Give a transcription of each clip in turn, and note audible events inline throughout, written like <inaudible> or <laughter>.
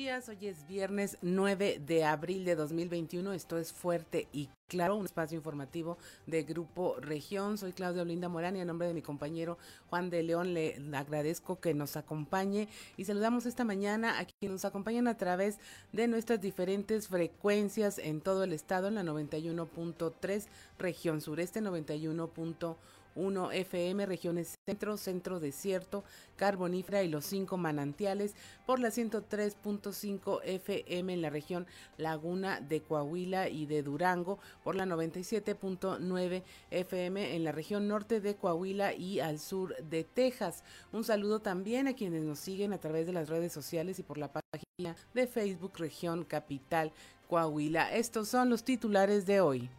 días, hoy es viernes 9 de abril de 2021, esto es Fuerte y Claro, un espacio informativo de Grupo Región. Soy Claudia Olinda Morán y a nombre de mi compañero Juan de León le agradezco que nos acompañe. Y saludamos esta mañana a quienes nos acompañan a través de nuestras diferentes frecuencias en todo el estado, en la 91.3, región sureste 91.1 1 FM, regiones centro, centro desierto, carbonífera y los cinco manantiales, por la 103.5 FM en la región Laguna de Coahuila y de Durango, por la 97.9 FM en la región norte de Coahuila y al sur de Texas. Un saludo también a quienes nos siguen a través de las redes sociales y por la página de Facebook Región Capital Coahuila. Estos son los titulares de hoy.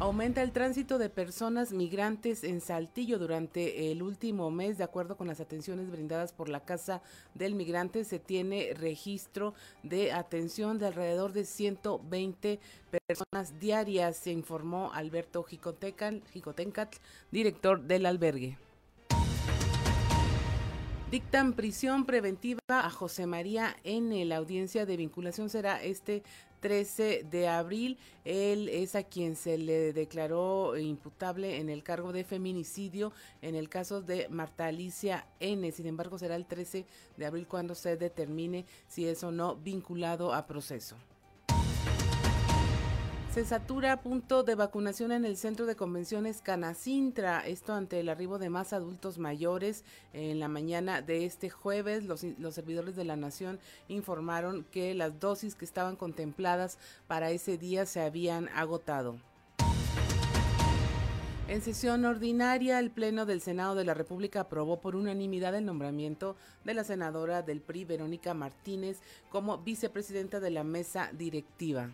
Aumenta el tránsito de personas migrantes en Saltillo durante el último mes, de acuerdo con las atenciones brindadas por la Casa del Migrante, se tiene registro de atención de alrededor de 120 personas diarias, se informó Alberto Jicotencat, director del albergue. Dictan prisión preventiva a José María N. La audiencia de vinculación será este 13 de abril. Él es a quien se le declaró imputable en el cargo de feminicidio en el caso de Marta Alicia N. Sin embargo, será el 13 de abril cuando se determine si es o no vinculado a proceso. Se satura punto de vacunación en el centro de convenciones Canacintra, esto ante el arribo de más adultos mayores. En la mañana de este jueves, los, los servidores de la Nación informaron que las dosis que estaban contempladas para ese día se habían agotado. En sesión ordinaria, el Pleno del Senado de la República aprobó por unanimidad el nombramiento de la senadora del PRI, Verónica Martínez, como vicepresidenta de la mesa directiva.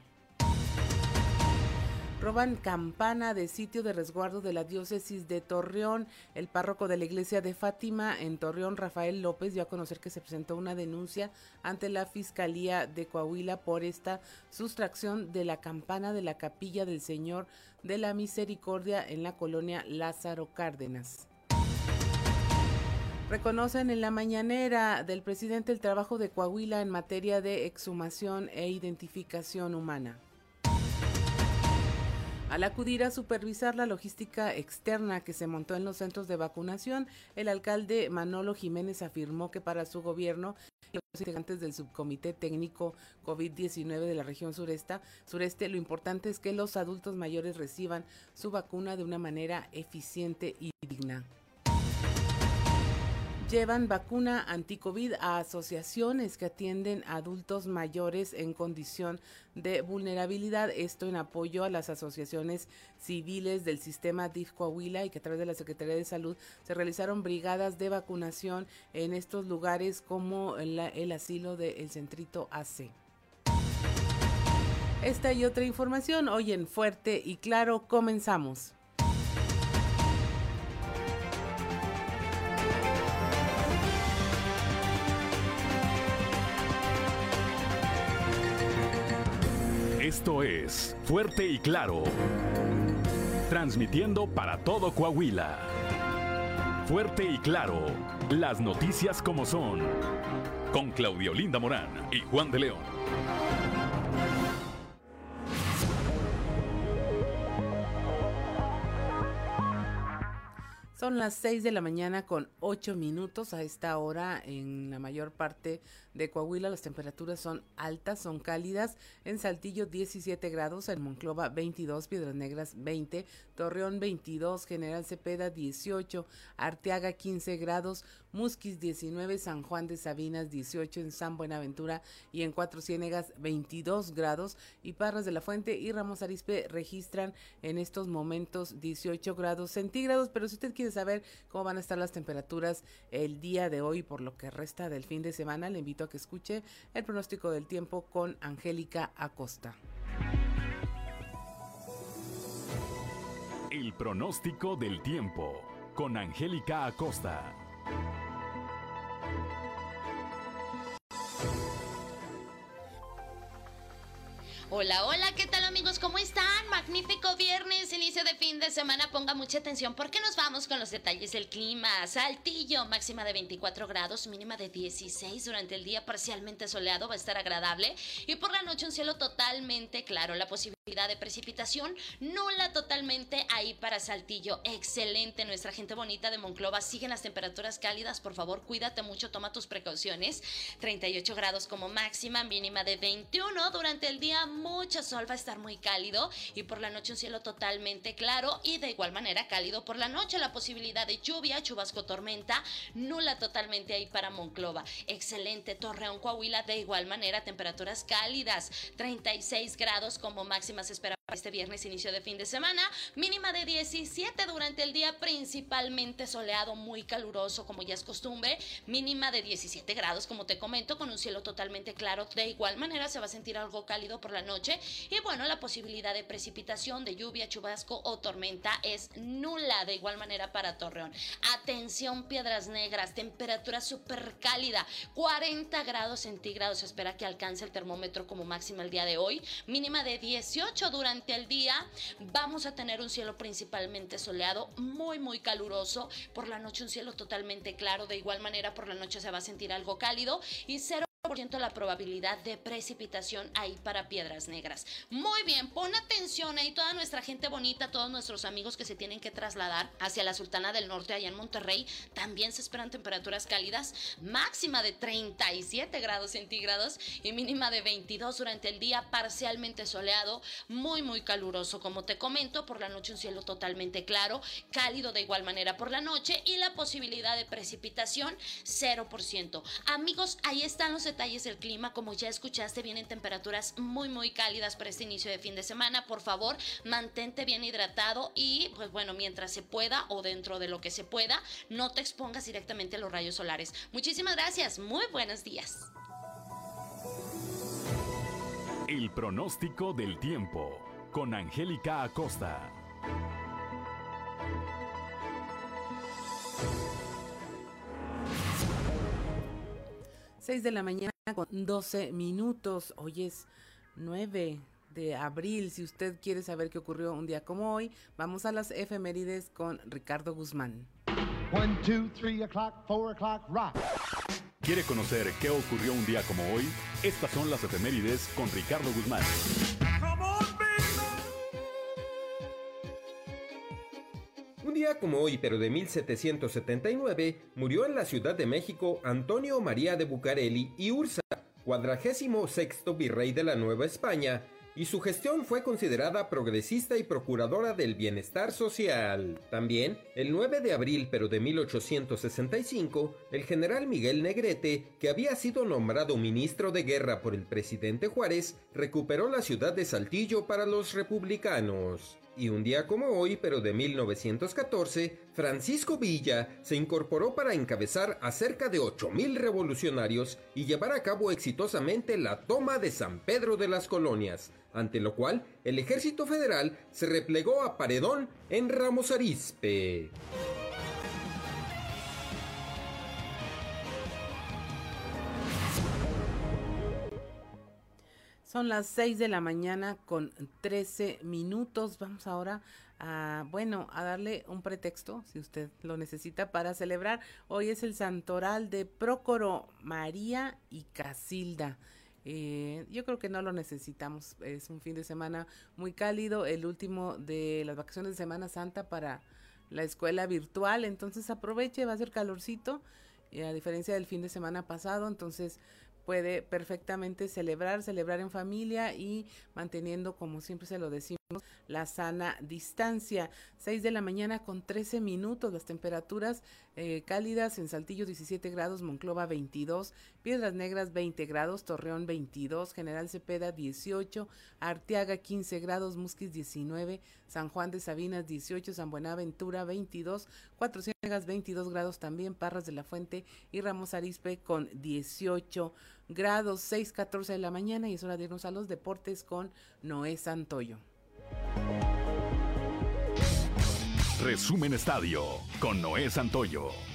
Roban campana de sitio de resguardo de la diócesis de Torreón. El párroco de la iglesia de Fátima en Torreón, Rafael López, dio a conocer que se presentó una denuncia ante la Fiscalía de Coahuila por esta sustracción de la campana de la capilla del Señor de la Misericordia en la colonia Lázaro Cárdenas. Reconocen en la mañanera del presidente el trabajo de Coahuila en materia de exhumación e identificación humana. Al acudir a supervisar la logística externa que se montó en los centros de vacunación, el alcalde Manolo Jiménez afirmó que para su gobierno y los integrantes del subcomité técnico COVID-19 de la región sureste, sureste, lo importante es que los adultos mayores reciban su vacuna de una manera eficiente y digna llevan vacuna anticovid a asociaciones que atienden a adultos mayores en condición de vulnerabilidad. Esto en apoyo a las asociaciones civiles del sistema DIF Coahuila y que a través de la Secretaría de Salud se realizaron brigadas de vacunación en estos lugares como el asilo del Centrito AC. Esta y otra información hoy en Fuerte y Claro comenzamos. Esto es Fuerte y Claro. Transmitiendo para todo Coahuila. Fuerte y Claro. Las noticias como son. Con Claudio Linda Morán y Juan de León. Son las 6 de la mañana con 8 minutos. A esta hora en la mayor parte de Coahuila las temperaturas son altas, son cálidas. En Saltillo 17 grados, en Monclova 22, Piedras Negras 20, Torreón 22, General Cepeda 18, Arteaga 15 grados, Musquis 19, San Juan de Sabinas 18, en San Buenaventura y en Cuatro Ciénegas 22 grados y Parras de la Fuente y Ramos Arispe registran en estos momentos 18 grados centígrados, pero si usted quiere saber cómo van a estar las temperaturas el día de hoy por lo que resta del fin de semana, le invito que escuche el pronóstico del tiempo con Angélica Acosta. El pronóstico del tiempo con Angélica Acosta. Hola, hola, ¿qué tal amigos? ¿Cómo están? Magnífico viernes, inicio de fin de semana. Ponga mucha atención porque nos vamos con los detalles del clima. Saltillo, máxima de 24 grados, mínima de 16 durante el día, parcialmente soleado, va a estar agradable. Y por la noche un cielo totalmente claro. La posibilidad de precipitación nula totalmente ahí para Saltillo. Excelente, nuestra gente bonita de Monclova. Siguen las temperaturas cálidas, por favor, cuídate mucho, toma tus precauciones. 38 grados como máxima, mínima de 21 durante el día mucho sol, va a estar muy cálido y por la noche un cielo totalmente claro y de igual manera cálido por la noche. La posibilidad de lluvia, chubasco, tormenta, nula totalmente ahí para Monclova. Excelente, Torreón, Coahuila, de igual manera temperaturas cálidas, 36 grados como máxima se espera este viernes, inicio de fin de semana, mínima de 17 durante el día, principalmente soleado, muy caluroso, como ya es costumbre, mínima de 17 grados, como te comento, con un cielo totalmente claro. De igual manera, se va a sentir algo cálido por la noche. Y bueno, la posibilidad de precipitación, de lluvia, chubasco o tormenta es nula. De igual manera para Torreón. Atención, piedras negras, temperatura súper cálida, 40 grados centígrados. Se espera que alcance el termómetro como máxima el día de hoy, mínima de 18 durante el día vamos a tener un cielo principalmente soleado, muy muy caluroso. Por la noche un cielo totalmente claro. De igual manera por la noche se va a sentir algo cálido y cero la probabilidad de precipitación ahí para piedras negras. Muy bien, pon atención ahí toda nuestra gente bonita, todos nuestros amigos que se tienen que trasladar hacia la Sultana del Norte allá en Monterrey, también se esperan temperaturas cálidas, máxima de 37 grados centígrados y mínima de 22 durante el día, parcialmente soleado, muy muy caluroso como te comento, por la noche un cielo totalmente claro, cálido de igual manera por la noche y la posibilidad de precipitación 0%. Amigos, ahí están los detalles del clima. Como ya escuchaste, vienen temperaturas muy, muy cálidas para este inicio de fin de semana. Por favor, mantente bien hidratado y, pues bueno, mientras se pueda o dentro de lo que se pueda, no te expongas directamente a los rayos solares. Muchísimas gracias. Muy buenos días. El pronóstico del tiempo con Angélica Acosta. 6 de la mañana con 12 minutos. Hoy es 9 de abril. Si usted quiere saber qué ocurrió un día como hoy, vamos a las efemérides con Ricardo Guzmán. 1, 2, 3 o'clock, 4 o'clock, rock. ¿Quiere conocer qué ocurrió un día como hoy? Estas son las efemérides con Ricardo Guzmán. Como hoy, pero de 1779, murió en la Ciudad de México Antonio María de Bucareli y Ursa, cuadragésimo sexto virrey de la Nueva España, y su gestión fue considerada progresista y procuradora del bienestar social. También, el 9 de abril pero de 1865, el general Miguel Negrete, que había sido nombrado ministro de guerra por el presidente Juárez, recuperó la ciudad de Saltillo para los republicanos. Y un día como hoy, pero de 1914, Francisco Villa se incorporó para encabezar a cerca de 8.000 revolucionarios y llevar a cabo exitosamente la toma de San Pedro de las Colonias, ante lo cual el ejército federal se replegó a Paredón en Ramos Arizpe. Son las 6 de la mañana con 13 minutos. Vamos ahora a, bueno, a darle un pretexto, si usted lo necesita, para celebrar. Hoy es el santoral de Prócoro, María y Casilda. Eh, yo creo que no lo necesitamos. Es un fin de semana muy cálido, el último de las vacaciones de Semana Santa para la escuela virtual. Entonces aproveche, va a ser calorcito, a diferencia del fin de semana pasado. Entonces puede perfectamente celebrar, celebrar en familia y manteniendo, como siempre se lo decimos, la sana distancia. 6 de la mañana con 13 minutos, las temperaturas eh, cálidas en Saltillo 17 grados, Monclova 22, Piedras Negras 20 grados, Torreón 22, General Cepeda 18, Arteaga 15 grados, Musquis 19, San Juan de Sabinas 18, San Buenaventura 22, Cuatro Ciénegas 22 grados también, Parras de la Fuente y Ramos Arispe con 18 grados, 6, 14 de la mañana y es hora de irnos a los deportes con Noé Santoyo. Resumen Estadio con Noé Santoyo.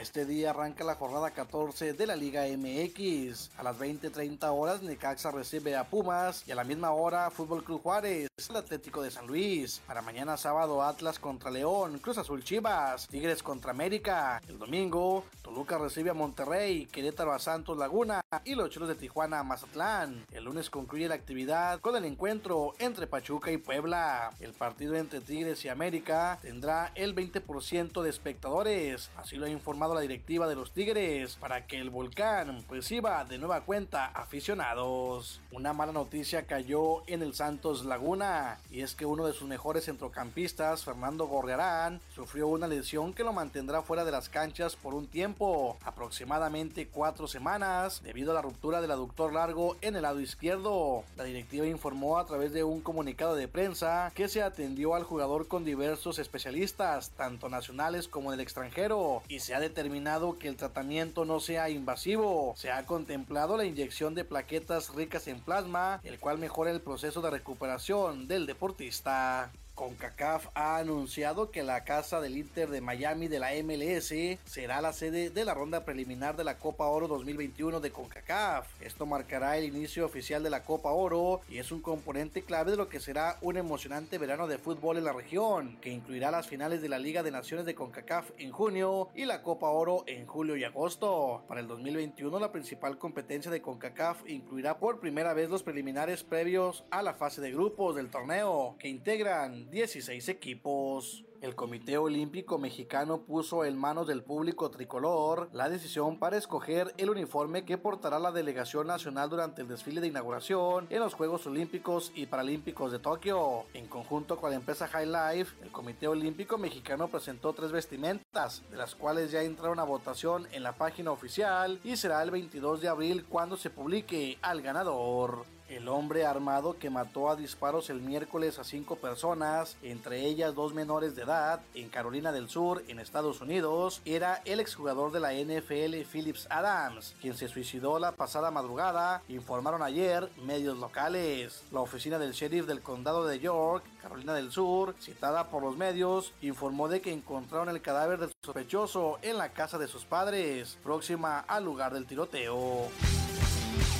Este día arranca la jornada 14 de la Liga MX. A las 20:30 horas Necaxa recibe a Pumas y a la misma hora Fútbol Club Juárez, el Atlético de San Luis. Para mañana sábado Atlas contra León, Cruz Azul Chivas, Tigres contra América. El domingo Toluca recibe a Monterrey, Querétaro a Santos Laguna y los Cholos de Tijuana a Mazatlán. El lunes concluye la actividad con el encuentro entre Pachuca y Puebla. El partido entre Tigres y América tendrá el 20% de espectadores, así lo ha informado la directiva de los Tigres, para que el volcán reciba de nueva cuenta aficionados. Una mala noticia cayó en el Santos Laguna, y es que uno de sus mejores centrocampistas, Fernando Gorriarán, sufrió una lesión que lo mantendrá fuera de las canchas por un tiempo, aproximadamente cuatro semanas, debido a la ruptura del aductor largo en el lado izquierdo. La directiva informó a través de un comunicado de prensa que se atendió al jugador con diversos especialistas, tanto nacionales como del extranjero, y se ha determinado que el tratamiento no sea invasivo. Se ha contemplado la inyección de plaquetas ricas en plasma, el cual mejora el proceso de recuperación del deportista. CONCACAF ha anunciado que la casa del Inter de Miami de la MLS será la sede de la ronda preliminar de la Copa Oro 2021 de CONCACAF. Esto marcará el inicio oficial de la Copa Oro y es un componente clave de lo que será un emocionante verano de fútbol en la región, que incluirá las finales de la Liga de Naciones de CONCACAF en junio y la Copa Oro en julio y agosto. Para el 2021 la principal competencia de CONCACAF incluirá por primera vez los preliminares previos a la fase de grupos del torneo, que integran 16 equipos. El Comité Olímpico Mexicano puso en manos del público tricolor la decisión para escoger el uniforme que portará la delegación nacional durante el desfile de inauguración en los Juegos Olímpicos y Paralímpicos de Tokio. En conjunto con la empresa High Life, el Comité Olímpico Mexicano presentó tres vestimentas, de las cuales ya entraron a votación en la página oficial y será el 22 de abril cuando se publique al ganador. El hombre armado que mató a disparos el miércoles a cinco personas, entre ellas dos menores de edad, en Carolina del Sur, en Estados Unidos, era el exjugador de la NFL Phillips Adams, quien se suicidó la pasada madrugada, informaron ayer medios locales. La oficina del sheriff del condado de York, Carolina del Sur, citada por los medios, informó de que encontraron el cadáver del sospechoso en la casa de sus padres, próxima al lugar del tiroteo.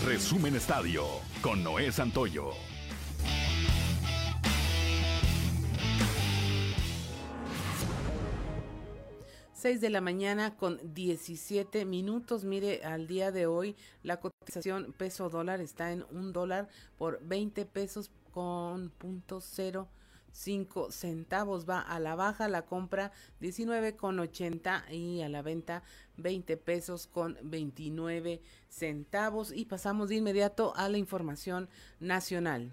Resumen Estadio con Noé Santoyo. Seis de la mañana con 17 minutos. Mire, al día de hoy la cotización peso dólar está en un dólar por 20 pesos con punto cero cinco centavos va a la baja la compra 19 con 80 y a la venta 20 pesos con 29 centavos y pasamos de inmediato a la información nacional.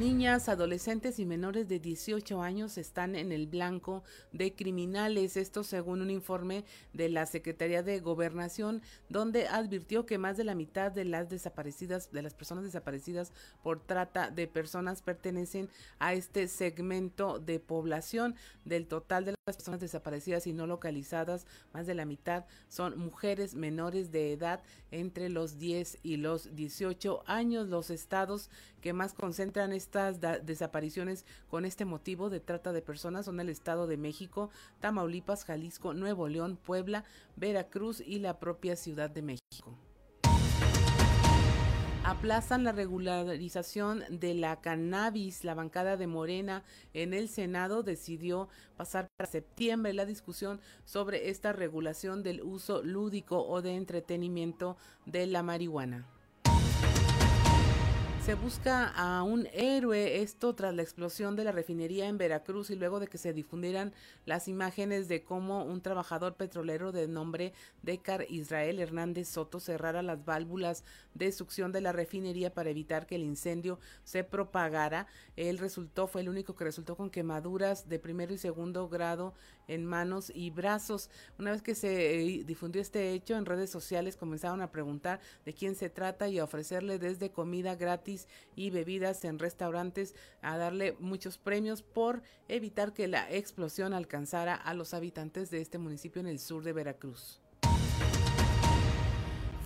Niñas, adolescentes y menores de 18 años están en el blanco de criminales, esto según un informe de la Secretaría de Gobernación, donde advirtió que más de la mitad de las desaparecidas, de las personas desaparecidas por trata de personas pertenecen a este segmento de población. Del total de las personas desaparecidas y no localizadas, más de la mitad son mujeres menores de edad entre los 10 y los 18 años. Los estados que más concentran estas desapariciones con este motivo de trata de personas son el Estado de México, Tamaulipas, Jalisco, Nuevo León, Puebla, Veracruz y la propia Ciudad de México aplazan la regularización de la cannabis. La bancada de Morena en el Senado decidió pasar para septiembre la discusión sobre esta regulación del uso lúdico o de entretenimiento de la marihuana. Se busca a un héroe, esto tras la explosión de la refinería en Veracruz y luego de que se difundieran las imágenes de cómo un trabajador petrolero de nombre Decar Israel Hernández Soto cerrara las válvulas de succión de la refinería para evitar que el incendio se propagara. Él resultó, fue el único que resultó con quemaduras de primero y segundo grado en manos y brazos. Una vez que se eh, difundió este hecho en redes sociales comenzaron a preguntar de quién se trata y a ofrecerle desde comida gratis y bebidas en restaurantes, a darle muchos premios por evitar que la explosión alcanzara a los habitantes de este municipio en el sur de Veracruz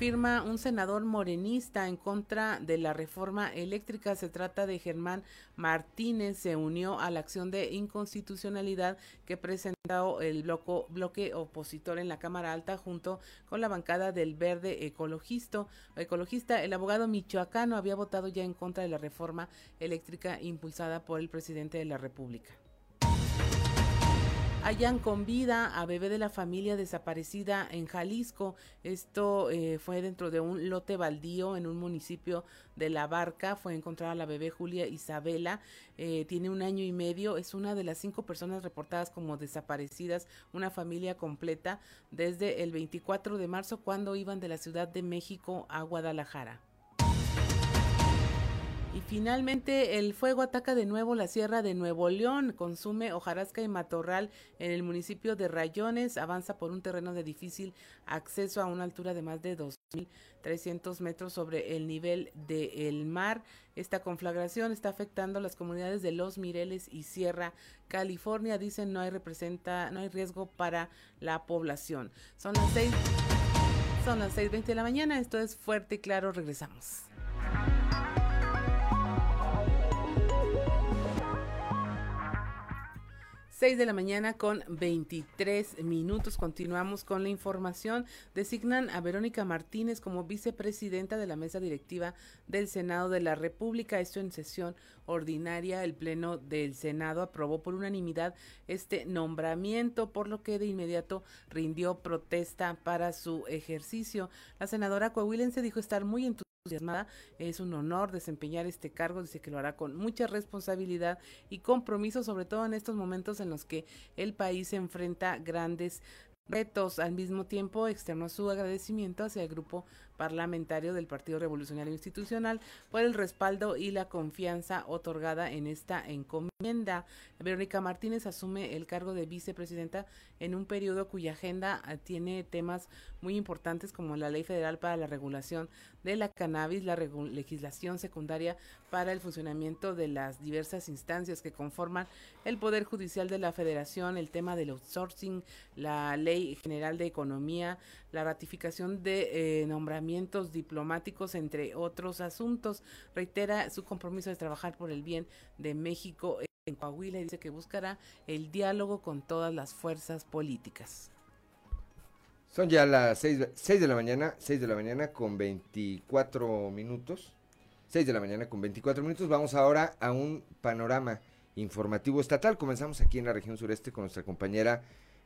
firma un senador morenista en contra de la reforma eléctrica. Se trata de Germán Martínez. Se unió a la acción de inconstitucionalidad que presentó el bloco, bloque opositor en la Cámara Alta junto con la bancada del Verde Ecologista. Ecologista, el abogado michoacano había votado ya en contra de la reforma eléctrica impulsada por el presidente de la República hayan con vida a bebé de la familia desaparecida en Jalisco. Esto eh, fue dentro de un lote baldío en un municipio de La Barca. Fue encontrada la bebé Julia Isabela. Eh, tiene un año y medio. Es una de las cinco personas reportadas como desaparecidas, una familia completa, desde el 24 de marzo cuando iban de la Ciudad de México a Guadalajara. Y finalmente el fuego ataca de nuevo la sierra de Nuevo León, consume hojarasca y matorral en el municipio de Rayones, avanza por un terreno de difícil acceso a una altura de más de 2.300 metros sobre el nivel del mar. Esta conflagración está afectando las comunidades de Los Mireles y Sierra California. Dicen no hay representa, no hay riesgo para la población. Son las seis, son las 6.20 de la mañana. Esto es fuerte y claro. Regresamos. 6 de la mañana con 23 minutos. Continuamos con la información. Designan a Verónica Martínez como vicepresidenta de la mesa directiva del Senado de la República. Esto en sesión ordinaria. El Pleno del Senado aprobó por unanimidad este nombramiento, por lo que de inmediato rindió protesta para su ejercicio. La senadora coahuilense dijo estar muy entusiasmada es un honor desempeñar este cargo, dice que lo hará con mucha responsabilidad y compromiso, sobre todo en estos momentos en los que el país se enfrenta grandes retos. Al mismo tiempo, externó su agradecimiento hacia el grupo parlamentario del Partido Revolucionario Institucional por el respaldo y la confianza otorgada en esta encomienda. Verónica Martínez asume el cargo de vicepresidenta en un periodo cuya agenda ah, tiene temas muy importantes como la Ley Federal para la Regulación de la Cannabis, la legislación secundaria para el funcionamiento de las diversas instancias que conforman el Poder Judicial de la Federación, el tema del outsourcing, la Ley General de Economía, la ratificación de eh, nombramientos diplomáticos, entre otros asuntos. Reitera su compromiso de trabajar por el bien de México en Coahuila y dice que buscará el diálogo con todas las fuerzas políticas. Son ya las 6, de la mañana, 6 de la mañana con 24 minutos. 6 de la mañana con 24 minutos. Vamos ahora a un panorama informativo estatal. Comenzamos aquí en la región sureste con nuestra compañera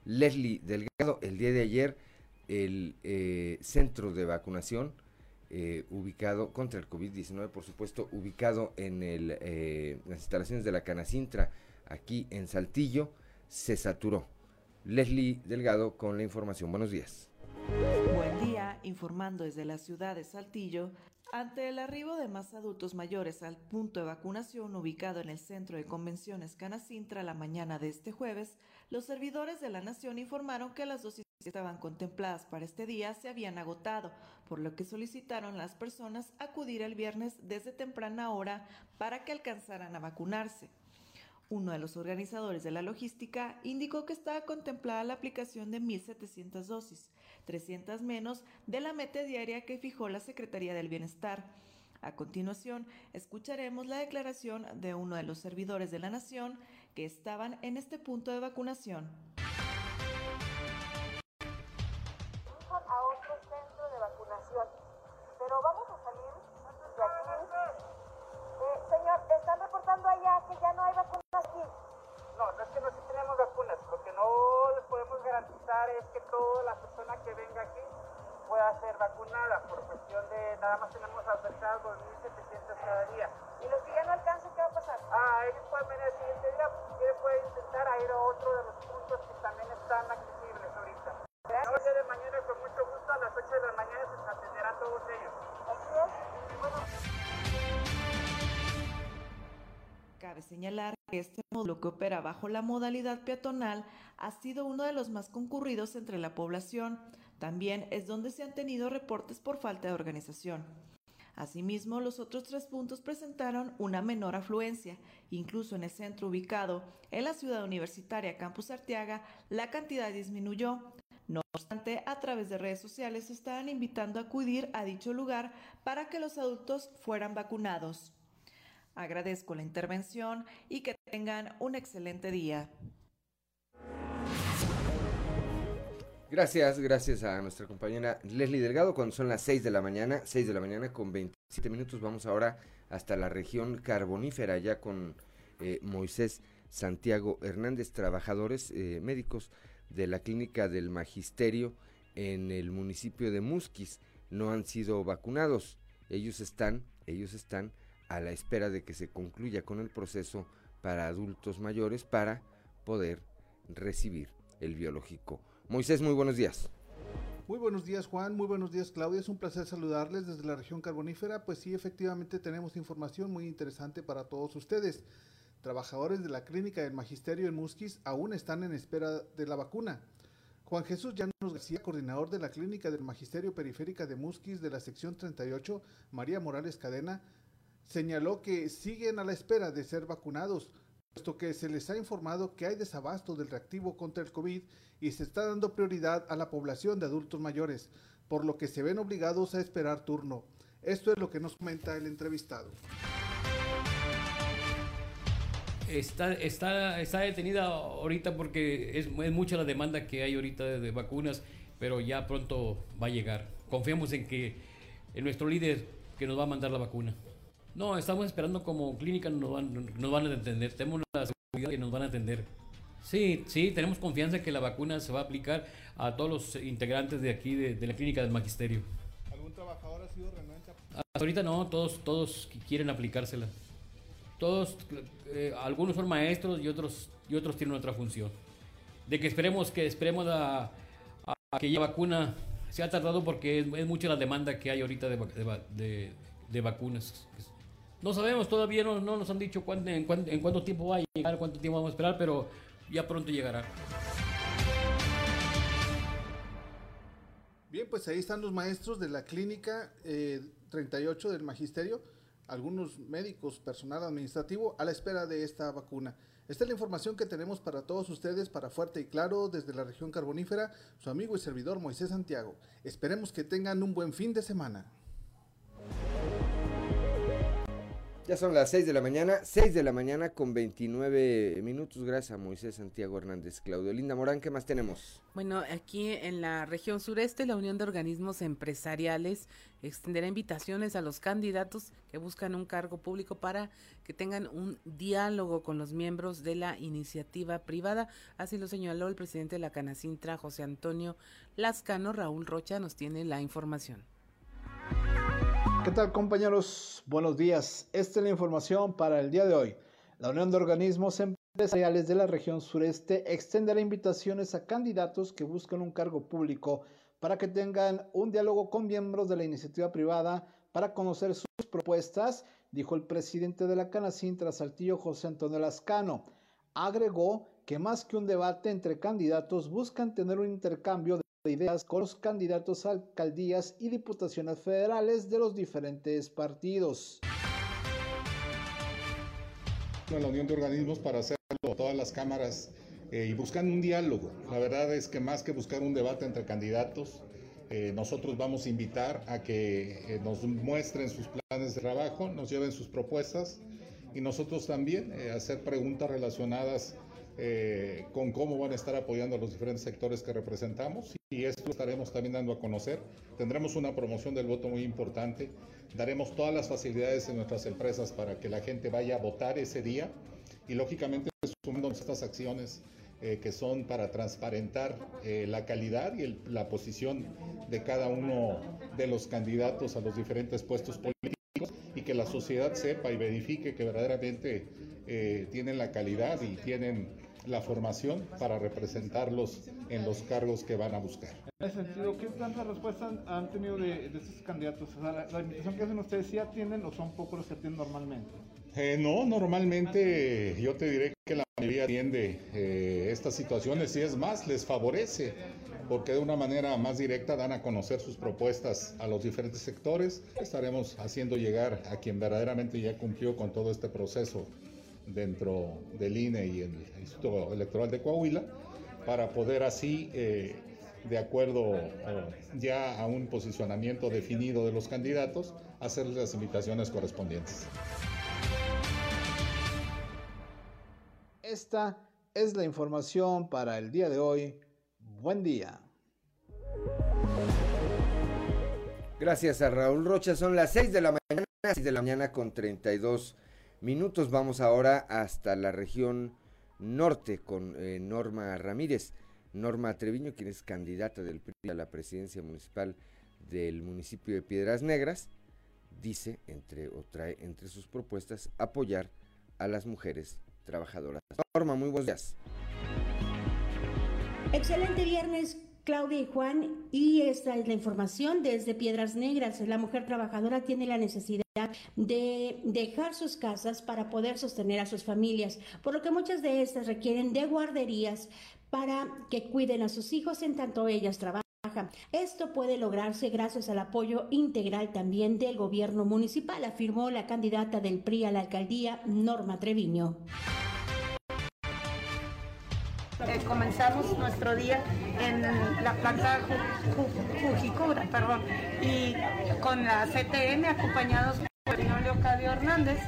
Leslie Delgado. El día de ayer el eh, centro de vacunación eh, ubicado contra el COVID-19, por supuesto, ubicado en eh, las instalaciones de la Canacintra, aquí en Saltillo, se saturó. Leslie Delgado con la información. Buenos días. Buen día, informando desde la ciudad de Saltillo. Ante el arribo de más adultos mayores al punto de vacunación ubicado en el Centro de Convenciones Canacintra la mañana de este jueves, los servidores de la Nación informaron que las dosis estaban contempladas para este día se habían agotado, por lo que solicitaron las personas acudir el viernes desde temprana hora para que alcanzaran a vacunarse. Uno de los organizadores de la logística indicó que estaba contemplada la aplicación de 1.700 dosis, 300 menos de la meta diaria que fijó la Secretaría del Bienestar. A continuación, escucharemos la declaración de uno de los servidores de la Nación que estaban en este punto de vacunación. Es que toda la persona que venga aquí pueda ser vacunada. Por cuestión de nada más tenemos autorizados 2.700 cada día. ¿Y los que ya no alcancen, qué va a pasar? Ah, ellos pueden venir el siguiente día. Si pueden intentar ir a otro de los puntos que también están accesibles ahorita. Gracias. El día de mañana, con mucho gusto, a las 8 de la mañana se atenderán todos ellos. Así es. Bueno. Cabe señalar que este módulo que opera bajo la modalidad peatonal ha sido uno de los más concurridos entre la población. También es donde se han tenido reportes por falta de organización. Asimismo, los otros tres puntos presentaron una menor afluencia. Incluso en el centro ubicado en la ciudad universitaria Campus Arteaga, la cantidad disminuyó. No obstante, a través de redes sociales estaban invitando a acudir a dicho lugar para que los adultos fueran vacunados. Agradezco la intervención y que tengan un excelente día. Gracias, gracias a nuestra compañera Leslie Delgado. Cuando son las 6 de la mañana, 6 de la mañana con 27 minutos, vamos ahora hasta la región carbonífera, ya con eh, Moisés Santiago Hernández, trabajadores eh, médicos de la clínica del Magisterio en el municipio de Musquis. No han sido vacunados. Ellos están, ellos están a la espera de que se concluya con el proceso para adultos mayores para poder recibir el biológico. Moisés, muy buenos días. Muy buenos días Juan, muy buenos días Claudia, es un placer saludarles desde la región carbonífera, pues sí, efectivamente tenemos información muy interesante para todos ustedes. Trabajadores de la clínica del Magisterio en Musquis aún están en espera de la vacuna. Juan Jesús Llanos García, coordinador de la clínica del Magisterio Periférica de Musquis de la sección 38, María Morales Cadena, señaló que siguen a la espera de ser vacunados, puesto que se les ha informado que hay desabasto del reactivo contra el COVID y se está dando prioridad a la población de adultos mayores, por lo que se ven obligados a esperar turno. Esto es lo que nos comenta el entrevistado. Está, está, está detenida ahorita porque es, mucha la demanda que hay ahorita de, de, vacunas, pero ya pronto va a llegar. Confiamos en que en nuestro líder que nos va a mandar la vacuna. No, estamos esperando como clínica nos van, nos van a atender. Tenemos la seguridad que nos van a atender. Sí, sí, tenemos confianza que la vacuna se va a aplicar a todos los integrantes de aquí, de, de la clínica del magisterio. ¿Algún trabajador ha sido renuente? Hasta ahorita no, todos, todos quieren aplicársela. Todos, eh, algunos son maestros y otros, y otros tienen otra función. De que esperemos que esperemos a, a, a que ya vacuna se ha tardado porque es, es, mucha la demanda que hay ahorita de, de, de vacunas. No sabemos, todavía no, no nos han dicho en, en, cuánto tiempo va a llegar, cuánto tiempo vamos a esperar, pero ya pronto llegará. Bien, pues ahí están los maestros de la clínica eh, 38 del magisterio, algunos médicos, personal administrativo, a la espera de esta vacuna. Esta es la información que tenemos para todos ustedes, para Fuerte y Claro, desde la región carbonífera, su amigo y servidor Moisés Santiago. Esperemos que tengan un buen fin de semana. Ya son las 6 de la mañana, 6 de la mañana con 29 minutos. Gracias Moisés Santiago Hernández. Claudio Linda Morán, ¿qué más tenemos? Bueno, aquí en la región sureste, la Unión de Organismos Empresariales extenderá invitaciones a los candidatos que buscan un cargo público para que tengan un diálogo con los miembros de la iniciativa privada. Así lo señaló el presidente de la Canacintra, José Antonio Lascano. Raúl Rocha nos tiene la información. ¿Qué tal compañeros? Buenos días. Esta es la información para el día de hoy. La Unión de Organismos Empresariales de la región sureste extenderá invitaciones a candidatos que buscan un cargo público para que tengan un diálogo con miembros de la iniciativa privada para conocer sus propuestas, dijo el presidente de la Canacintra Saltillo José Antonio Lascano. Agregó que más que un debate entre candidatos buscan tener un intercambio de ideas con los candidatos a alcaldías y diputaciones federales de los diferentes partidos. La unión de organismos para hacerlo todas las cámaras eh, y buscando un diálogo. La verdad es que más que buscar un debate entre candidatos, eh, nosotros vamos a invitar a que eh, nos muestren sus planes de trabajo, nos lleven sus propuestas y nosotros también hacer preguntas relacionadas eh, con cómo van a estar apoyando a los diferentes sectores que representamos y esto estaremos también dando a conocer. Tendremos una promoción del voto muy importante, daremos todas las facilidades en nuestras empresas para que la gente vaya a votar ese día y lógicamente sumando estas acciones eh, que son para transparentar eh, la calidad y el, la posición de cada uno de los candidatos a los diferentes puestos políticos y que la sociedad sepa y verifique que verdaderamente eh, tienen la calidad y tienen la formación para representarlos en los cargos que van a buscar. En ese sentido, ¿qué tanta respuesta han tenido de, de estos candidatos? O sea, la, la, invitación que hacen ustedes, ¿sí atienden o son pocos los que atienden normalmente? Eh, no, normalmente yo te diré que la mayoría atiende eh, estas situaciones y es más, les favorece porque de una manera más directa dan a conocer sus propuestas a los diferentes sectores. Estaremos haciendo llegar a quien verdaderamente ya cumplió con todo este proceso dentro del INE y el Instituto Electoral de Coahuila para poder así, eh, de acuerdo eh, ya a un posicionamiento definido de los candidatos, hacerles las invitaciones correspondientes. Esta es la información para el día de hoy. Buen día. Gracias a Raúl Rocha. Son las 6 de la mañana, 6 de la mañana con 32 minutos. Vamos ahora hasta la región norte con eh, Norma Ramírez. Norma Treviño, quien es candidata a la presidencia municipal del municipio de Piedras Negras, dice, entre, o trae entre sus propuestas, apoyar a las mujeres trabajadoras. Norma, muy buenos días. Excelente viernes, Claudia y Juan, y esta es la información desde Piedras Negras. La mujer trabajadora tiene la necesidad de dejar sus casas para poder sostener a sus familias, por lo que muchas de estas requieren de guarderías para que cuiden a sus hijos en tanto ellas trabajan. Esto puede lograrse gracias al apoyo integral también del gobierno municipal, afirmó la candidata del PRI a la alcaldía, Norma Treviño. Eh, comenzamos nuestro día en la planta Fujikura, perdón, y con la CTM acompañados por el Leocadio Hernández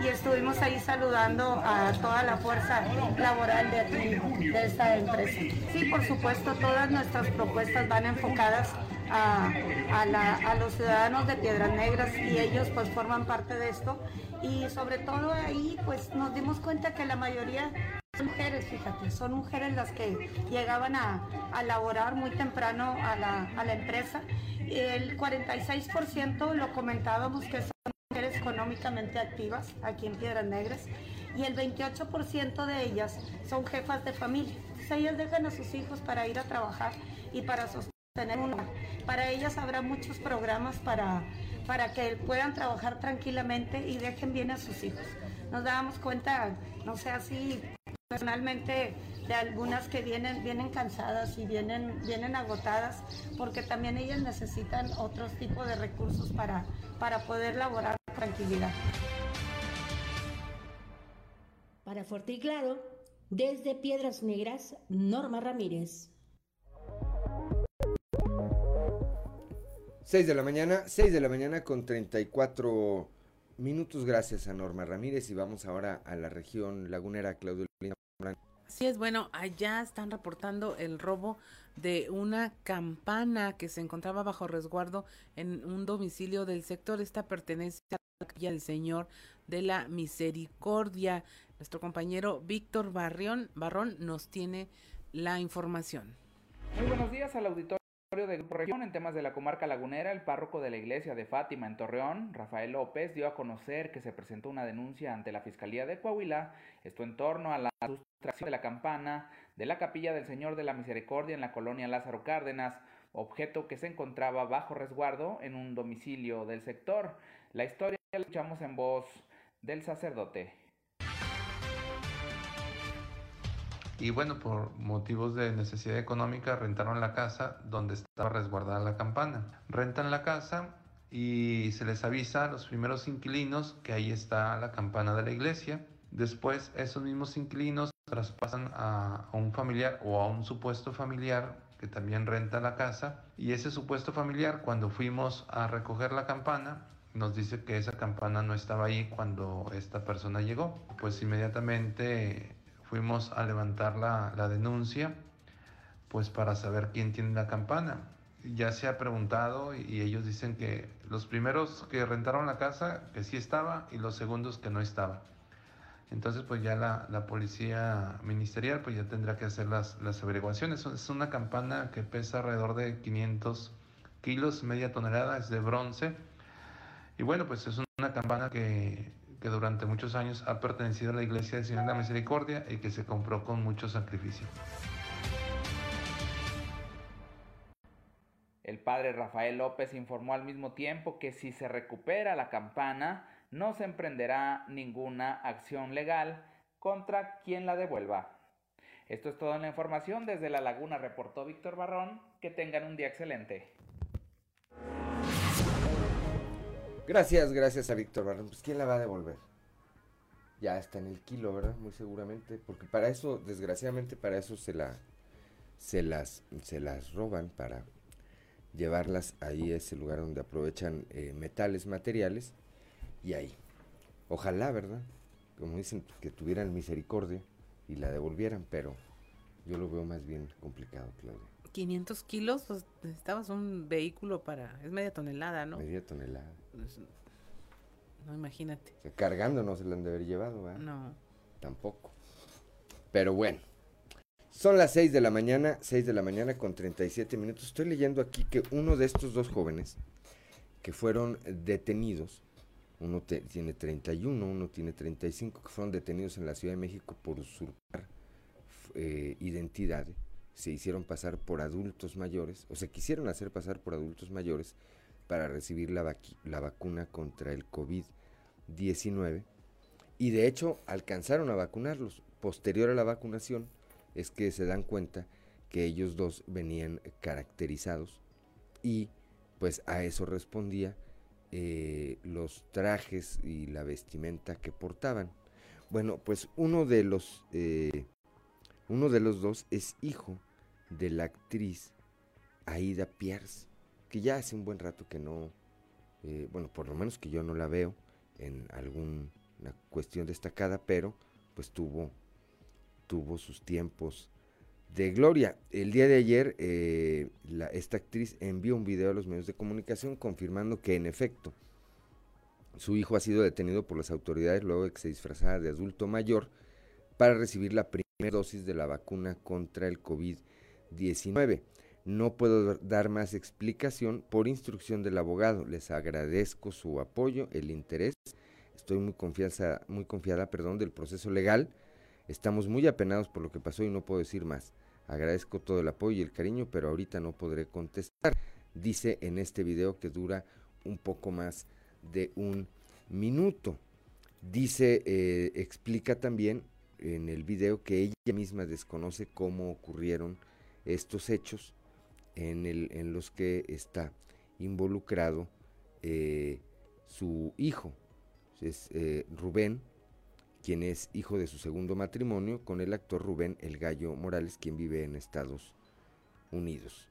y estuvimos ahí saludando a toda la fuerza laboral de aquí, de esta empresa. Sí, por supuesto, todas nuestras propuestas van enfocadas a, los ciudadanos de Piedras Negras y ellos pues forman parte de esto y sobre todo ahí pues nos dimos cuenta que la mayoría mujeres, fíjate, son mujeres las que llegaban a, a laborar muy temprano a la, a la empresa. El 46% lo comentábamos que son mujeres económicamente activas aquí en Piedras Negras y el 28% de ellas son jefas de familia. Entonces ellas dejan a sus hijos para ir a trabajar y para sostener un Para ellas habrá muchos programas para, para que puedan trabajar tranquilamente y dejen bien a sus hijos. Nos dábamos cuenta, no sé, así personalmente de algunas que vienen, vienen cansadas y vienen, vienen agotadas porque también ellas necesitan otros tipos de recursos para, para poder laborar con tranquilidad. Para Fuerte y Claro, desde Piedras Negras, Norma Ramírez. 6 de la mañana, 6 de la mañana con 34 minutos. Gracias a Norma Ramírez y vamos ahora a la región lagunera Claudio Así es, bueno, allá están reportando el robo de una campana que se encontraba bajo resguardo en un domicilio del sector. Esta pertenece a la del Señor de la Misericordia. Nuestro compañero Víctor Barrión, Barrón nos tiene la información. Muy buenos días al auditorio de Región en temas de la comarca lagunera, el párroco de la iglesia de Fátima en Torreón, Rafael López, dio a conocer que se presentó una denuncia ante la Fiscalía de Coahuila, esto en torno a la sustracción de la campana de la capilla del Señor de la Misericordia en la colonia Lázaro Cárdenas, objeto que se encontraba bajo resguardo en un domicilio del sector. La historia la escuchamos en voz del sacerdote. Y bueno, por motivos de necesidad económica rentaron la casa donde estaba resguardada la campana. Rentan la casa y se les avisa a los primeros inquilinos que ahí está la campana de la iglesia. Después esos mismos inquilinos traspasan a, un familiar o a un supuesto familiar que también renta la casa y ese supuesto familiar cuando fuimos a recoger la campana nos dice que esa campana no estaba ahí cuando esta persona llegó. Pues inmediatamente fuimos a levantar la, la denuncia, pues para saber quién tiene la campana. Ya se ha preguntado y ellos dicen que los primeros que rentaron la casa, que sí estaba, y los segundos que no estaba. Entonces, pues ya la, la, policía ministerial pues ya tendrá que hacer las, las, averiguaciones. Es una campana que pesa alrededor de 500 kilos, media tonelada, es de bronce. Y bueno, pues es una campana que que durante muchos años ha pertenecido a la Iglesia del Señor de la Misericordia y que se compró con mucho sacrificio. El padre Rafael López informó al mismo tiempo que si se recupera la campana, no se emprenderá ninguna acción legal contra quien la devuelva. Esto es todo la información. Desde La Laguna reportó Víctor Barrón. Que tengan un día excelente. Gracias, gracias a Víctor Barrón. Pues ¿quién la va a devolver? Ya está en el kilo, ¿verdad? Muy seguramente. Porque para eso, desgraciadamente, para eso se la se las, se las roban para llevarlas ahí a ese lugar donde aprovechan eh, metales, materiales, y ahí. Ojalá, ¿verdad? Como dicen, pues, que tuvieran misericordia y la devolvieran, pero yo lo veo más bien complicado, Claudia. 500 kilos, pues necesitabas un vehículo para, es media tonelada, ¿no? Media tonelada. Pues, no, imagínate. cargando no se la han de haber llevado, ¿verdad? No. Tampoco. Pero bueno, son las 6 de la mañana, 6 de la mañana con 37 minutos. Estoy leyendo aquí que uno de estos dos jóvenes que fueron detenidos, uno tiene 31, uno tiene 35, que fueron detenidos en la Ciudad de México por usurpar eh, identidad, se hicieron pasar por adultos mayores, o se quisieron hacer pasar por adultos mayores para recibir la, la vacuna contra el COVID-19 y de hecho alcanzaron a vacunarlos. Posterior a la vacunación es que se dan cuenta que ellos dos venían caracterizados y pues a eso respondía eh, los trajes y la vestimenta que portaban. Bueno, pues uno de los eh, uno de los dos es hijo de la actriz Aida Pierce, que ya hace un buen rato que no, eh, bueno, por lo menos que yo no la veo en alguna cuestión destacada, pero pues tuvo, tuvo sus tiempos de gloria. El día de ayer, eh, esta actriz envió un video a los medios de comunicación confirmando que en efecto su hijo ha sido detenido por las autoridades luego de que se disfrazara de adulto mayor para recibir la primera dosis de la vacuna contra el COVID-19. No puedo dar más explicación por instrucción del abogado. Les agradezco su apoyo, el interés. Estoy muy, confianza, muy confiada perdón, del proceso legal. Estamos muy apenados por lo que pasó y no puedo decir más. Agradezco todo el apoyo y el cariño, pero ahorita no podré contestar. Dice en este video que dura un poco más de un minuto. Dice, eh, explica también en el video que ella misma desconoce cómo ocurrieron estos hechos en, el, en los que está involucrado eh, su hijo, es eh, Rubén, quien es hijo de su segundo matrimonio con el actor Rubén El Gallo Morales, quien vive en Estados Unidos.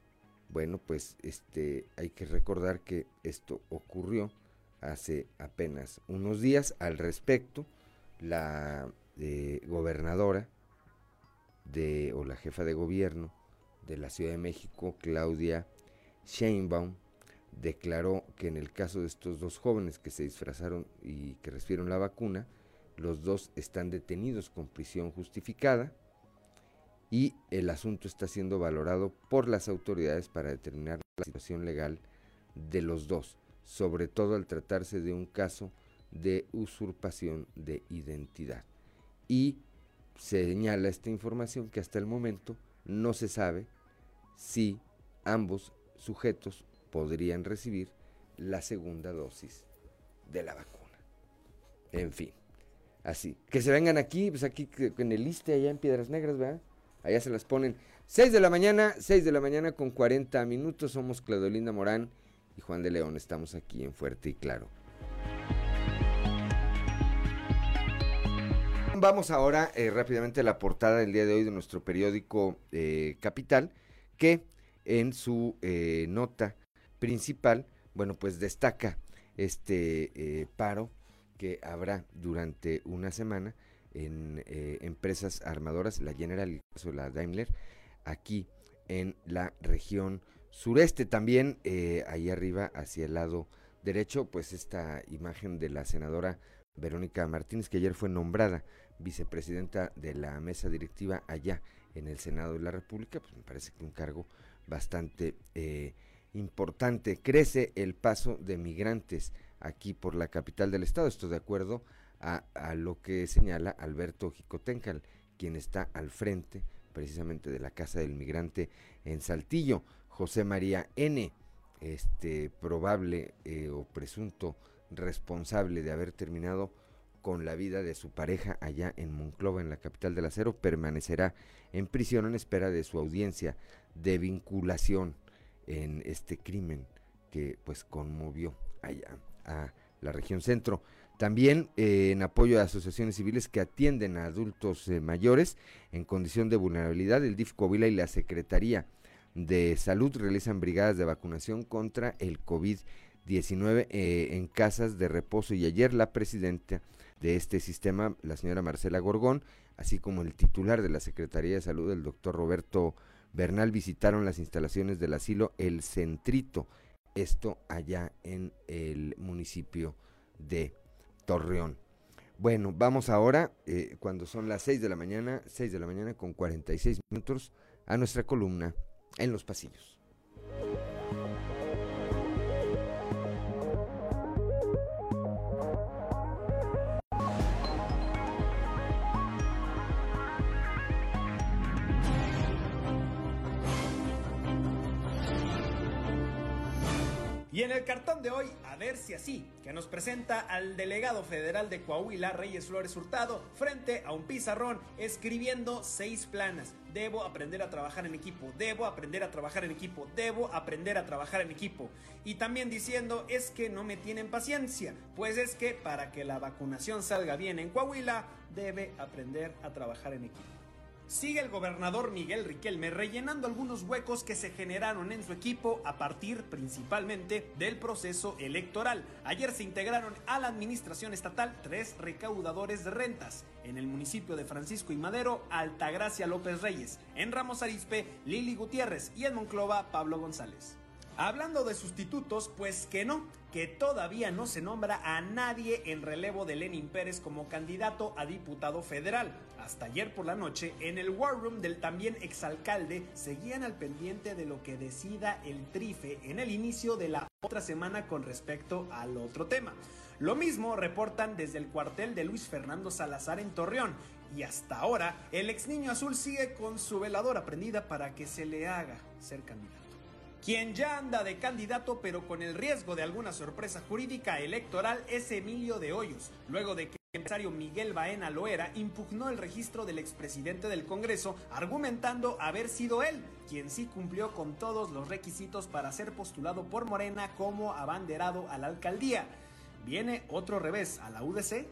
Bueno, pues este hay que recordar que esto ocurrió hace apenas unos días al respecto. La de gobernadora de, o la jefa de gobierno de la Ciudad de México, Claudia Sheinbaum, declaró que en el caso de estos dos jóvenes que se disfrazaron y que recibieron la vacuna, los dos están detenidos con prisión justificada y el asunto está siendo valorado por las autoridades para determinar la situación legal de los dos, sobre todo al tratarse de un caso de usurpación de identidad y señala esta información que hasta el momento no se sabe si ambos sujetos podrían recibir la segunda dosis de la vacuna. En fin, así. Que se vengan aquí, pues aquí en el liste, allá en Piedras Negras, ¿verdad? Allá se las ponen. 6 de la mañana, 6 de la mañana con 40 minutos. Somos Claudolinda Morán y Juan de León. Estamos aquí en Fuerte y Claro. Vamos ahora eh, rápidamente a la portada del día de hoy de nuestro periódico eh, Capital, que en su eh, nota principal, bueno, pues destaca este paro que habrá durante una semana en empresas armadoras, la General y la Daimler, aquí en la región sureste. También ahí arriba, hacia el lado derecho, pues esta imagen de la senadora Verónica Martínez, que ayer fue nombrada vicepresidenta de la mesa directiva allá en el Senado de la República, pues me parece que un cargo bastante eh, importante. Crece el paso de migrantes aquí por la capital del estado, esto de acuerdo a, lo que señala Alberto Jicotencal, quien está al frente precisamente de la Casa del Migrante en Saltillo. José María N., este probable eh, o presunto responsable de haber terminado con la vida de su pareja allá en Monclova, en la capital del acero, permanecerá en prisión en espera de su audiencia de vinculación en este crimen que pues conmovió allá a la región centro. También eh, en apoyo a asociaciones civiles que atienden a adultos eh, mayores en condición de vulnerabilidad, el DIF y la Secretaría de Salud realizan brigadas de vacunación contra el COVID-19 eh, en casas de reposo y ayer la presidenta de este sistema, la señora Marcela Gorgón, así como el titular de la Secretaría de Salud, el doctor Roberto Bernal visitaron las instalaciones del asilo El Centrito, esto allá en el municipio de Torreón. Bueno, vamos ahora, eh, cuando son las 6 de la mañana, 6 de la mañana con 46 minutos, a nuestra columna en los pasillos. Y en el cartón de hoy, a ver si así, que nos presenta al delegado federal de Coahuila, Reyes Flores Hurtado, frente a un pizarrón, escribiendo seis planas. Debo aprender a trabajar en equipo, debo aprender a trabajar en equipo, debo aprender a trabajar en equipo. Y también diciendo, es que no me tienen paciencia, pues es que para que la vacunación salga bien en Coahuila, debe aprender a trabajar en equipo. Sigue el gobernador Miguel Riquelme rellenando algunos huecos que se generaron en su equipo a partir principalmente del proceso electoral. Ayer se integraron a la administración estatal tres recaudadores de rentas. En el municipio de Francisco y Madero, Altagracia López Reyes. En Ramos Arizpe, Lili Gutiérrez. Y en Monclova, Pablo González. Hablando de sustitutos, pues que no, que todavía no se nombra a nadie en relevo de Lenin Pérez como candidato a diputado federal. Hasta ayer por la noche, en el War Room del también exalcalde, seguían al pendiente de lo que decida el Trife en el inicio de la otra semana con respecto al otro tema. Lo mismo reportan desde el cuartel de Luis Fernando Salazar en Torreón, y hasta ahora el ex niño azul sigue con su veladora prendida para que se le haga ser candidato. Quien ya anda de candidato pero con el riesgo de alguna sorpresa jurídica electoral es Emilio de Hoyos, luego de que el empresario Miguel Baena Loera impugnó el registro del expresidente del Congreso argumentando haber sido él quien sí cumplió con todos los requisitos para ser postulado por Morena como abanderado a la alcaldía. ¿Viene otro revés a la UDC?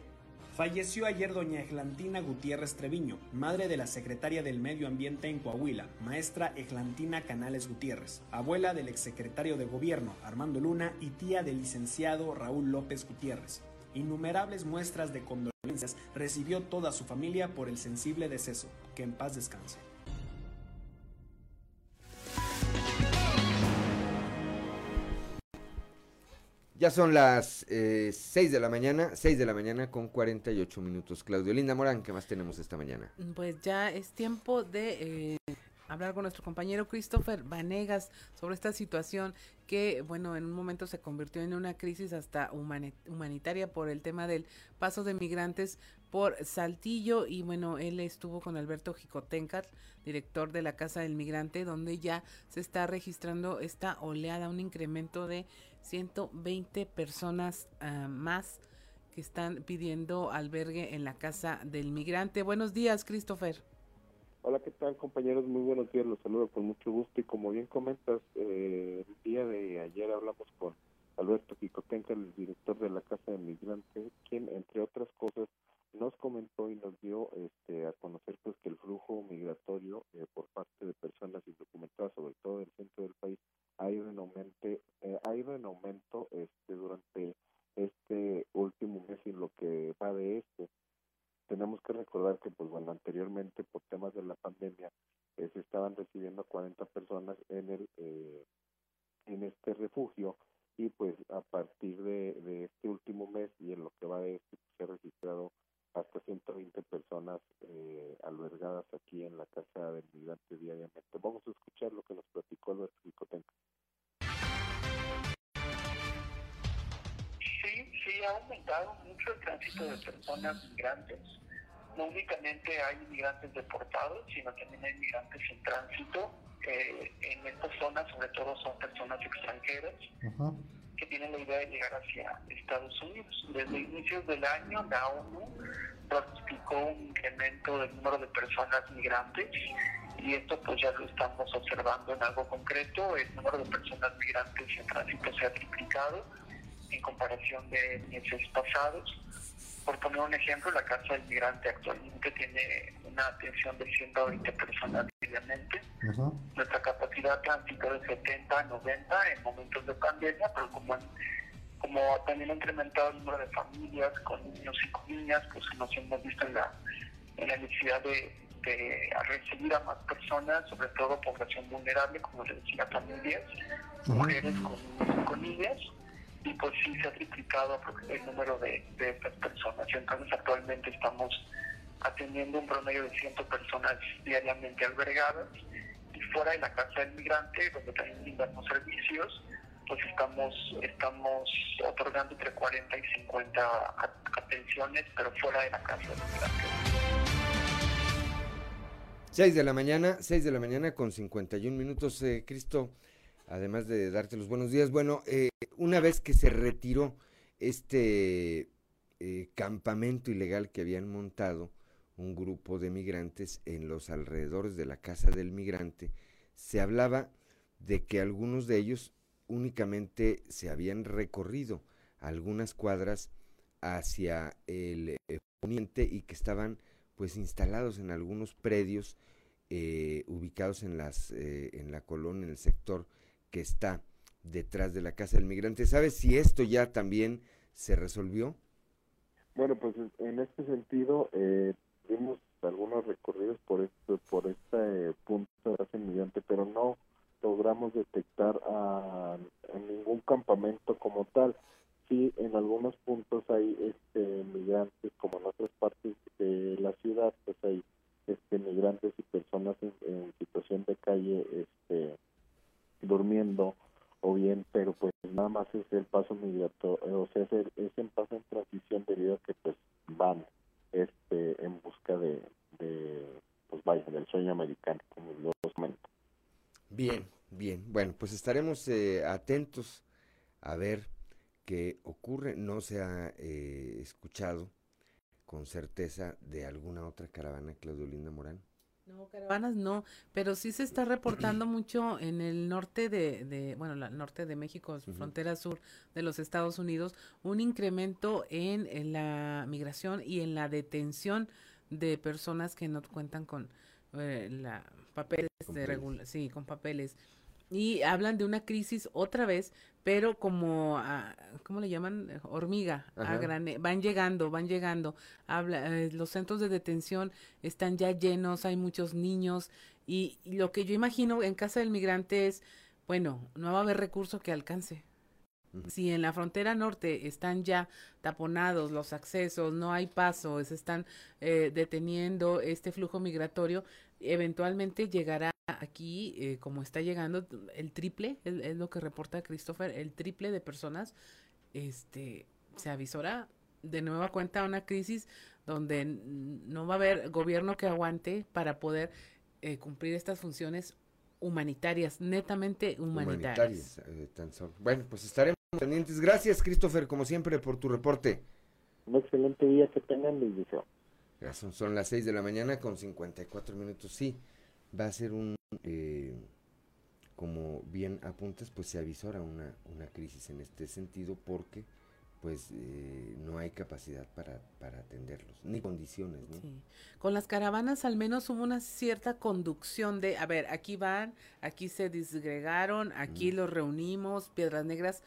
Falleció ayer doña Eglantina Gutiérrez Treviño, madre de la secretaria del Medio Ambiente en Coahuila, maestra Eglantina Canales Gutiérrez, abuela del exsecretario de Gobierno Armando Luna y tía del licenciado Raúl López Gutiérrez. Innumerables muestras de condolencias recibió toda su familia por el sensible deceso. Que en paz descanse. Ya son las eh, 6 de la mañana, 6 de la mañana con 48 minutos. Claudio Linda Morán, ¿qué más tenemos esta mañana? Pues ya es tiempo de eh, hablar con nuestro compañero Christopher Vanegas sobre esta situación que, bueno, en un momento se convirtió en una crisis hasta humanitaria por el tema del paso de migrantes por Saltillo y bueno, él estuvo con Alberto Jicotencat, director de la Casa del Migrante, donde ya se está registrando esta oleada, un incremento de 120 personas uh, más que están pidiendo albergue en la Casa del Migrante. Buenos días, Christopher. Hola, ¿qué tal compañeros? Muy buenos días, los saludo con mucho gusto y como bien comentas, eh, el día de ayer hablamos con Alberto Picotenca, el director de la Casa del Migrante, quien entre otras cosas nos comentó y nos dio este, a conocer pues que el flujo migratorio eh, por parte de personas indocumentadas, sobre todo del centro del país, ha ido en aumento, eh, ha ido en aumento este, durante este último mes y lo que va de este. Tenemos que recordar que, pues bueno, anteriormente por temas de la pandemia eh, se estaban recibiendo 40 personas en el eh, en este refugio y pues a partir de, de, este último mes y en lo que va de este pues, se ha registrado hasta 120 personas eh, albergadas aquí en la casa del migrante diariamente. Vamos a escuchar lo que nos platicó Alberto Picotenca. Sí, sí ha aumentado mucho el tránsito de personas migrantes. No únicamente hay migrantes deportados, sino también hay migrantes en tránsito. Eh, en estas zonas, sobre todo, son personas extranjeras uh-huh. Que tienen la idea de llegar hacia Estados Unidos. Desde inicios del año, la ONU pronosticó un incremento del número de personas migrantes y esto pues ya lo estamos observando en algo concreto. El número de personas migrantes en tránsito se ha triplicado en comparación de meses pasados. Por poner un ejemplo, la Casa del Migrante actualmente tiene una atención de 120 personas diariamente. Nuestra capacidad de tránsito de 70 a 90 en momentos de pandemia, pero como, como también ha incrementado el número de familias con niños y con niñas, pues nos hemos visto en la, en la necesidad de, a recibir a más personas, sobre todo población vulnerable, como les decía, familias, mujeres con, con niñas, y pues sí se ha triplicado el número de, de estas personas. Entonces actualmente estamos atendiendo un promedio de 100 personas diariamente albergadas y fuera de la casa del migrante, donde también brindamos servicios, pues estamos, estamos otorgando entre 40 y 50 atenciones, pero fuera de la casa del migrante. 6 de la mañana, 6 de la mañana con 51 minutos, eh, Cristo, además de darte los buenos días. Bueno, eh, una vez que se retiró este eh, campamento ilegal que habían montado un grupo de migrantes en los alrededores de la casa del migrante, se hablaba de que algunos de ellos únicamente se habían recorrido algunas cuadras hacia el eh, poniente y que estaban pues instalados en algunos predios eh, ubicados en las eh, en la colonia en el sector que está detrás de la casa del migrante. Sabes si esto ya también se resolvió bueno pues en este sentido eh, vimos algunos recorridos por este por este punto de casa del migrante pero no logramos detectar a, a ningún campamento como tal. Sí en algunos puntos hay este migrantes como en otras partes de la ciudad pues hay este migrantes y personas en, en situación de calle este durmiendo o bien pero pues nada más es el paso migratorio o sea es, el, es el paso en transición debido a que pues van este en busca de, de pues vaya del sueño americano como los comento. Bien bien. Bueno pues estaremos eh, atentos a ver qué ocurre. No se ha eh, escuchado con certeza de alguna otra caravana Claudio Linda Morán no, caravanas no, pero sí se está reportando mucho en el norte de, de bueno, la norte de México, frontera sur de los Estados Unidos, un incremento en, en, la migración y en la detención de personas que no cuentan con eh, la papeles, Con de sí, con papeles. Y hablan de una crisis otra vez, pero como, ah, ¿cómo le llaman? Hormiga, a van llegando, van llegando. Habla, eh, los centros de detención están ya llenos, hay muchos niños y, y lo que yo imagino en casa del migrante es, bueno, no va a haber recurso que alcance. Si en la frontera norte están ya taponados los accesos, no hay paso, se están eh, deteniendo este flujo migratorio, eventualmente llegará aquí, eh, como está llegando, el triple, es, es lo que reporta Christopher, el triple de personas, este, se avisora de nueva cuenta una crisis donde no va a haber gobierno que aguante para poder eh, cumplir estas funciones humanitarias, netamente humanitarias. humanitarias eh, tan solo. Bueno, pues estaremos pendientes. Gracias, Christopher, como siempre, por tu reporte. un excelente día que tengan son, son las 6 de la mañana con 54 minutos. Sí, va a ser un, eh, como bien apuntas, pues se avisora una, una crisis en este sentido porque pues eh, no hay capacidad para, para atenderlos, ni condiciones, ¿no? Sí. Con las caravanas al menos hubo una cierta conducción de, a ver, aquí van, aquí se disgregaron, aquí los reunimos, Piedras Negras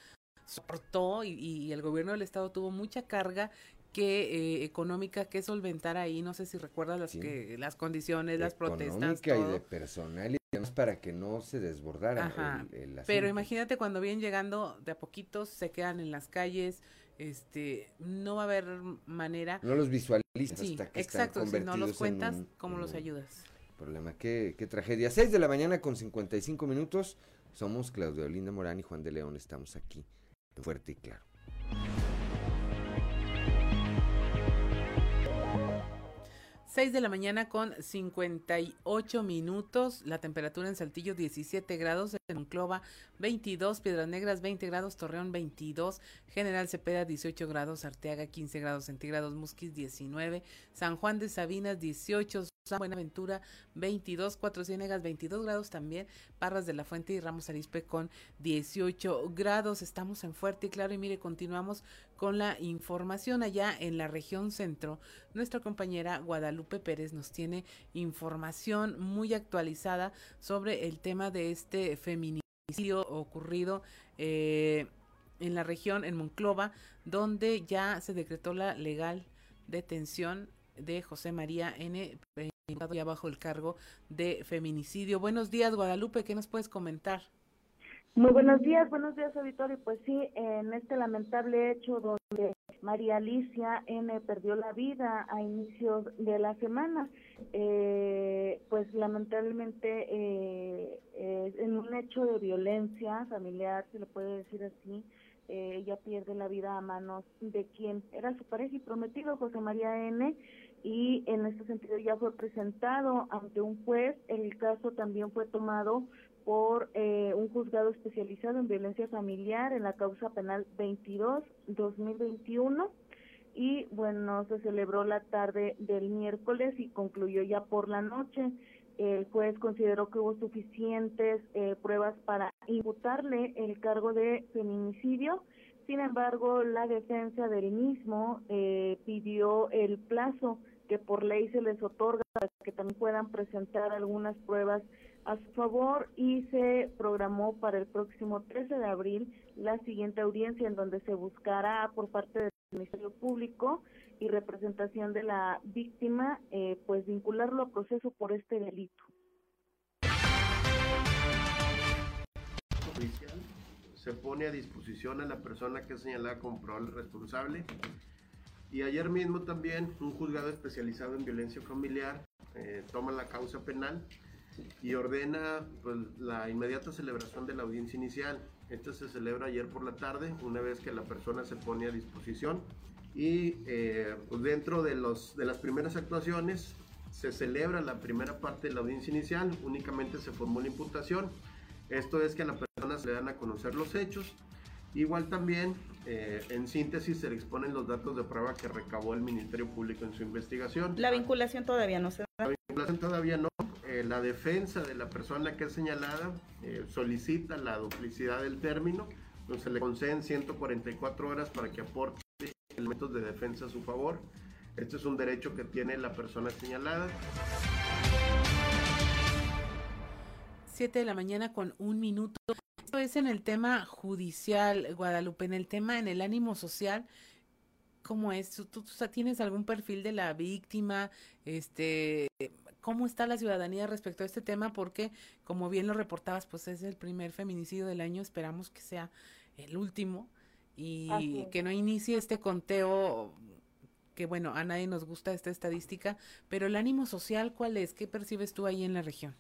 soportó y, y el gobierno del estado tuvo mucha carga que eh, económica que solventar ahí, no sé si recuerdas las Sí. que las condiciones, las protestas, Económica y todo. de personal y demás para que no se desbordara el, el Pero imagínate cuando vienen llegando de a poquitos, se quedan en las calles, este, no va a haber manera. No los visualizas Sí, hasta que exacto, están si no los cuentas, un- ¿cómo los ayudas? Problema, qué, qué tragedia. 6 de la mañana con 55 minutos. Somos Claudio Linda Morán y Juan de León. Estamos aquí en Fuerte y Claro. 6 de la mañana con 58 minutos, la temperatura en Saltillo 17 grados, en Monclova 22, Piedras Negras 20 grados, Torreón 22, General Cepeda 18 grados, Arteaga 15 grados centígrados, Musquis 19, San Juan de Sabinas 18, San Buenaventura 22, Cuatro Ciénegas 22 grados también, Parras de la Fuente y Ramos Arispe con 18 grados. Estamos en Fuerte y Claro. Y mire, continuamos con la información allá en la región centro. Nuestra compañera Guadalupe Pérez nos tiene información muy actualizada sobre el tema de este feminicidio ocurrido eh, en la región, en Monclova, donde ya se decretó la legal detención de José María N., ya bajo el cargo de feminicidio. Buenos días, Guadalupe, ¿qué nos puedes comentar? Muy buenos días, buenos días, auditorio. Pues sí, en este lamentable hecho donde María Alicia N. perdió la vida a inicios de la semana, eh, pues lamentablemente eh, en un hecho de violencia familiar, se le puede decir así, eh, ella pierde la vida a manos de quien era su pareja y prometido, José María N., y en este sentido ya fue presentado ante un juez. El caso también fue tomado por eh, un juzgado especializado en violencia familiar en la causa penal 22-2021 y bueno, se celebró la tarde del miércoles y concluyó ya por la noche. El juez consideró que hubo suficientes eh, pruebas para imputarle el cargo de feminicidio. Sin embargo, la defensa del mismo eh, pidió el plazo que por ley se les otorga para que también puedan presentar algunas pruebas a su favor y se programó para el próximo 13 de abril la siguiente audiencia en donde se buscará por parte del Ministerio Público y representación de la víctima eh, pues vincularlo a proceso por este delito. Se pone a disposición a la persona que es señalada como probable responsable y ayer mismo también un juzgado especializado en violencia familiar eh, toma la causa penal y ordena pues, la inmediata celebración de la audiencia inicial. Esta se celebra ayer por la tarde, una vez que la persona se pone a disposición. Y eh, pues dentro de, los, de las primeras actuaciones se celebra la primera parte de la audiencia inicial, únicamente se formó la imputación. Esto es que a la persona se le dan a conocer los hechos. Igual también, eh, en síntesis, se le exponen los datos de prueba que recabó el Ministerio Público en su investigación. La vinculación todavía no se da. La vinculación todavía no. Eh, la defensa de la persona que es señalada eh, solicita la duplicidad del término, se le conceden 144 horas para que aporte elementos de defensa a su favor. Este es un derecho que tiene la persona señalada. 7 de la mañana con un minuto. Esto es en el tema judicial, Guadalupe, en el tema, en el ánimo social. ¿Cómo es? ¿Tú, tú tienes algún perfil de la víctima? Este, cómo está la ciudadanía respecto a este tema, porque como bien lo reportabas, pues es el primer feminicidio del año, esperamos que sea el último y que no inicie este conteo que bueno, a nadie nos gusta esta estadística, pero el ánimo social, ¿cuál es? ¿Qué percibes tú ahí en la región?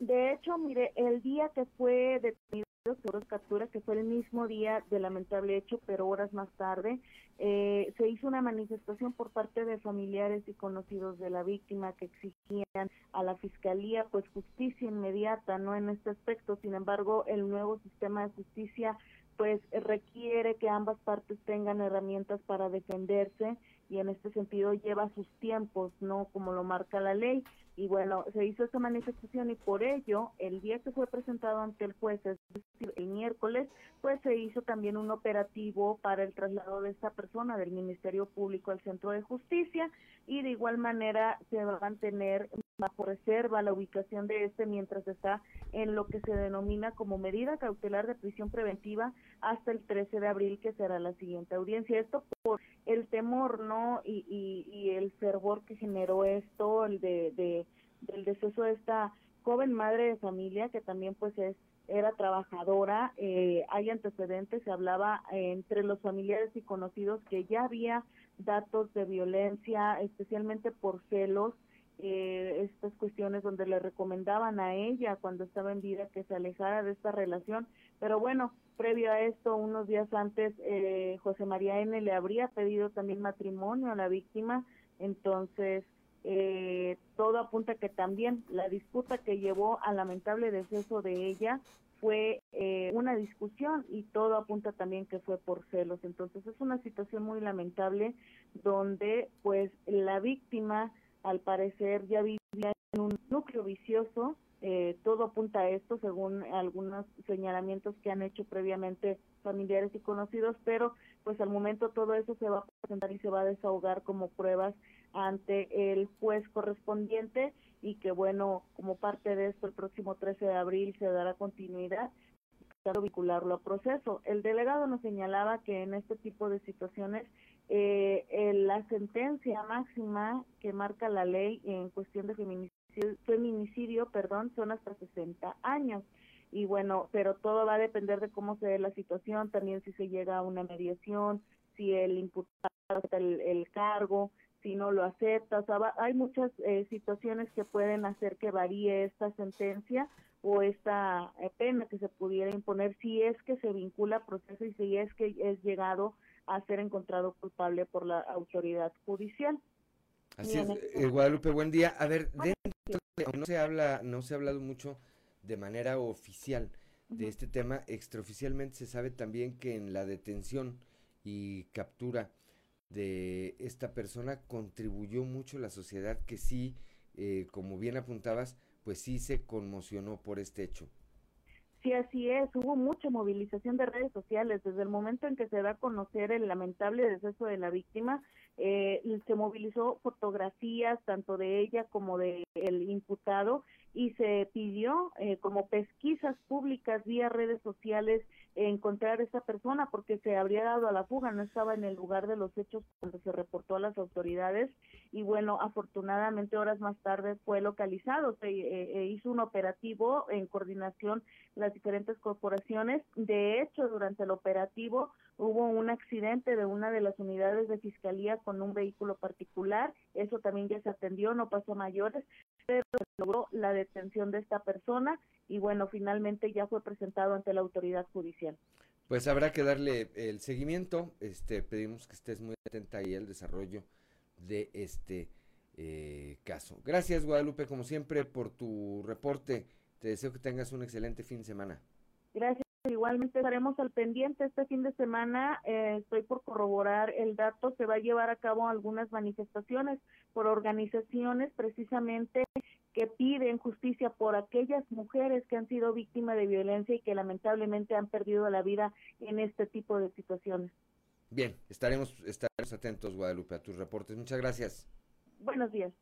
De hecho, mire, el día que fue detenido por captura, que fue el mismo día del lamentable hecho, pero horas más tarde, eh, se hizo una manifestación por parte de familiares y conocidos de la víctima que exigían a la fiscalía pues justicia inmediata, no en este aspecto. Sin embargo, el nuevo sistema de justicia pues requiere que ambas partes tengan herramientas para defenderse y en este sentido lleva sus tiempos, no como lo marca la ley. Y bueno, se hizo esta manifestación y por ello, el día que fue presentado ante el juez, es decir, el miércoles, pues se hizo también un operativo para el traslado de esta persona del Ministerio Público al Centro de Justicia y de igual manera se va a mantener bajo reserva la ubicación de este mientras está en lo que se denomina como medida cautelar de prisión preventiva hasta el 13 de abril que será la siguiente audiencia. Esto por el temor, ¿no? Y, y, el fervor que generó esto, el de, de, del deceso de esta joven madre de familia que también pues es era trabajadora, eh, hay antecedentes, se hablaba entre los familiares y conocidos que ya había datos de violencia, especialmente por celos, eh, estas cuestiones donde le recomendaban a ella cuando estaba en vida que se alejara de esta relación. Pero bueno, previo a esto, unos días antes, eh, José María N. le habría pedido también matrimonio a la víctima, entonces eh, todo apunta que también la disputa que llevó al lamentable deceso de ella fue eh, una discusión y todo apunta también que fue por celos. Entonces es una situación muy lamentable donde pues la víctima al parecer ya vivía en un núcleo vicioso. Eh, todo apunta a esto según algunos señalamientos que han hecho previamente familiares y conocidos, pero pues al momento todo eso se va a presentar y se va a desahogar como pruebas ante el juez correspondiente y que bueno, como parte de esto el próximo 13 de abril se dará continuidad para vincularlo a proceso. El delegado nos señalaba que en este tipo de situaciones eh, eh, la sentencia máxima que marca la ley en cuestión de feminicidio, feminicidio perdón, son hasta 60 años. Y bueno, pero todo va a depender de cómo se dé la situación, también si se llega a una mediación, si el imputado acepta el, el cargo, si no lo acepta. O sea, va- hay muchas eh, situaciones que pueden hacer que varíe esta sentencia o esta eh, pena que se pudiera imponer si es que se vincula a proceso y si es que es llegado a ser encontrado culpable por la autoridad judicial. Así es, eh, Guadalupe, buen día. A ver, dentro de- no se habla, no se ha hablado mucho de manera oficial de este tema, extraoficialmente se sabe también que en la detención y captura de esta persona contribuyó mucho la sociedad que sí, eh, como bien apuntabas, pues sí se conmocionó por este hecho. Sí, así es. Hubo mucha movilización de redes sociales desde el momento en que se da a conocer el lamentable deceso de la víctima. eh, se movilizó fotografías tanto de ella como de el imputado y se pidió eh, como pesquisas públicas vía redes sociales encontrar a esa persona porque se habría dado a la fuga, no estaba en el lugar de los hechos cuando se reportó a las autoridades y bueno, afortunadamente horas más tarde fue localizado, se eh, eh, hizo un operativo en coordinación las diferentes corporaciones. De hecho, durante el operativo hubo un accidente de una de las unidades de fiscalía con un vehículo particular, eso también ya se atendió, no pasó a mayores, pero se logró la detención de esta persona y bueno, finalmente ya fue presentado ante la autoridad judicial. Pues habrá que darle el seguimiento. Este, pedimos que estés muy atenta ahí al desarrollo de este eh, caso. Gracias, Guadalupe, como siempre, por tu reporte. Te deseo que tengas un excelente fin de semana. Gracias. Igualmente estaremos al pendiente este fin de semana. eh, estoy por corroborar el dato. Se va a llevar a cabo algunas manifestaciones por organizaciones precisamente que piden justicia por aquellas mujeres que han sido víctimas de violencia y que lamentablemente han perdido la vida en este tipo de situaciones. Bien, estaremos, estaremos atentos, Guadalupe, a tus reportes. Muchas gracias. Buenos días.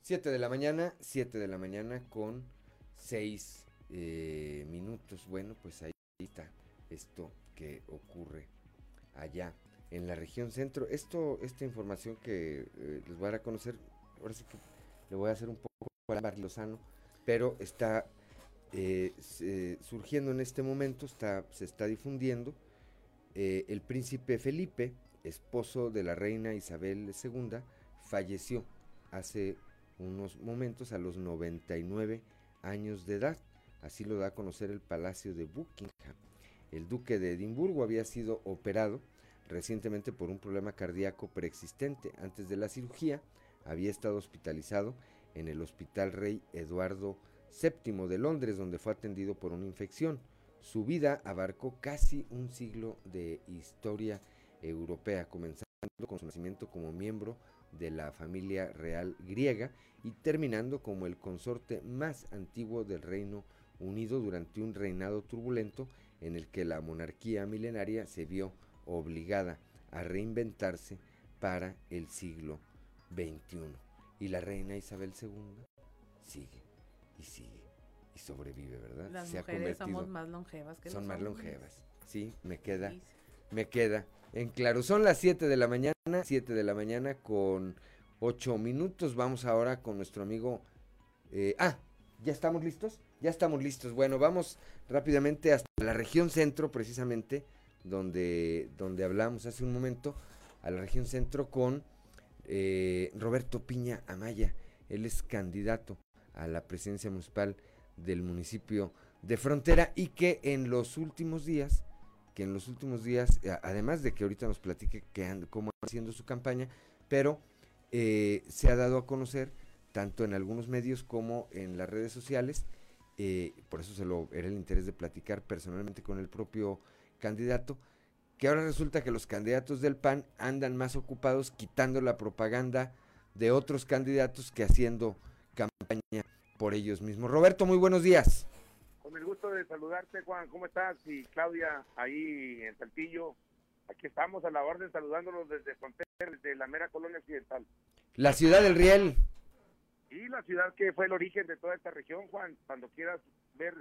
7 de la mañana, 7 de la mañana con 6 eh, minutos. Bueno, pues ahí está esto que ocurre allá en la región centro. Esto, esta información que eh, les voy a dar a conocer, ahora sí que le voy a hacer un poco para Barlozano, pero está eh, surgiendo en este momento, está, se está difundiendo. el príncipe Felipe, esposo de la reina Isabel II, falleció hace unos momentos a los 99 años de edad. Así lo da a conocer el Palacio de Buckingham. El duque de Edimburgo había sido operado recientemente por un problema cardíaco preexistente. Antes de la cirugía había estado hospitalizado en el Hospital Rey Eduardo VII de Londres, donde fue atendido por una infección. Su vida abarcó casi un siglo de historia europea, comenzando con su nacimiento como miembro de la familia real griega y terminando como el consorte más antiguo del Reino Unido durante un reinado turbulento en el que la monarquía milenaria se vio obligada a reinventarse para el siglo XXI. Y la reina Isabel II sigue y sigue y sobrevive, ¿verdad? Las Se ha mujeres somos más longevas que son más longevas. Sí, me queda, me queda en claro. Son las 7 de la mañana, 7 de la mañana con 8 minutos. Vamos ahora con nuestro amigo. eh, ah, ¿ya estamos listos? Ya estamos listos. Bueno, vamos rápidamente hasta la región centro, precisamente, donde, donde hablamos hace un momento, a la región centro con eh, Roberto Piña Amaya. Él es candidato a la presidencia municipal del municipio de Frontera y que en los últimos días, que en los últimos días, a- además de que ahorita nos platique que and- haciendo su campaña, pero eh, se ha dado a conocer tanto en algunos medios como en las redes sociales, eh, por eso se lo era el interés de platicar personalmente con el propio candidato, que ahora resulta que los candidatos del PAN andan más ocupados quitando la propaganda de otros candidatos que haciendo campaña por ellos mismos. Roberto, muy buenos días. Con el gusto de saludarte, Juan. ¿Cómo estás? Y Claudia, ahí en Saltillo. Aquí estamos a la orden saludándolos desde Frontera, desde la mera colonia occidental. La ciudad del Riel. Y la ciudad que fue el origen de toda esta región, Juan. Cuando quieras ver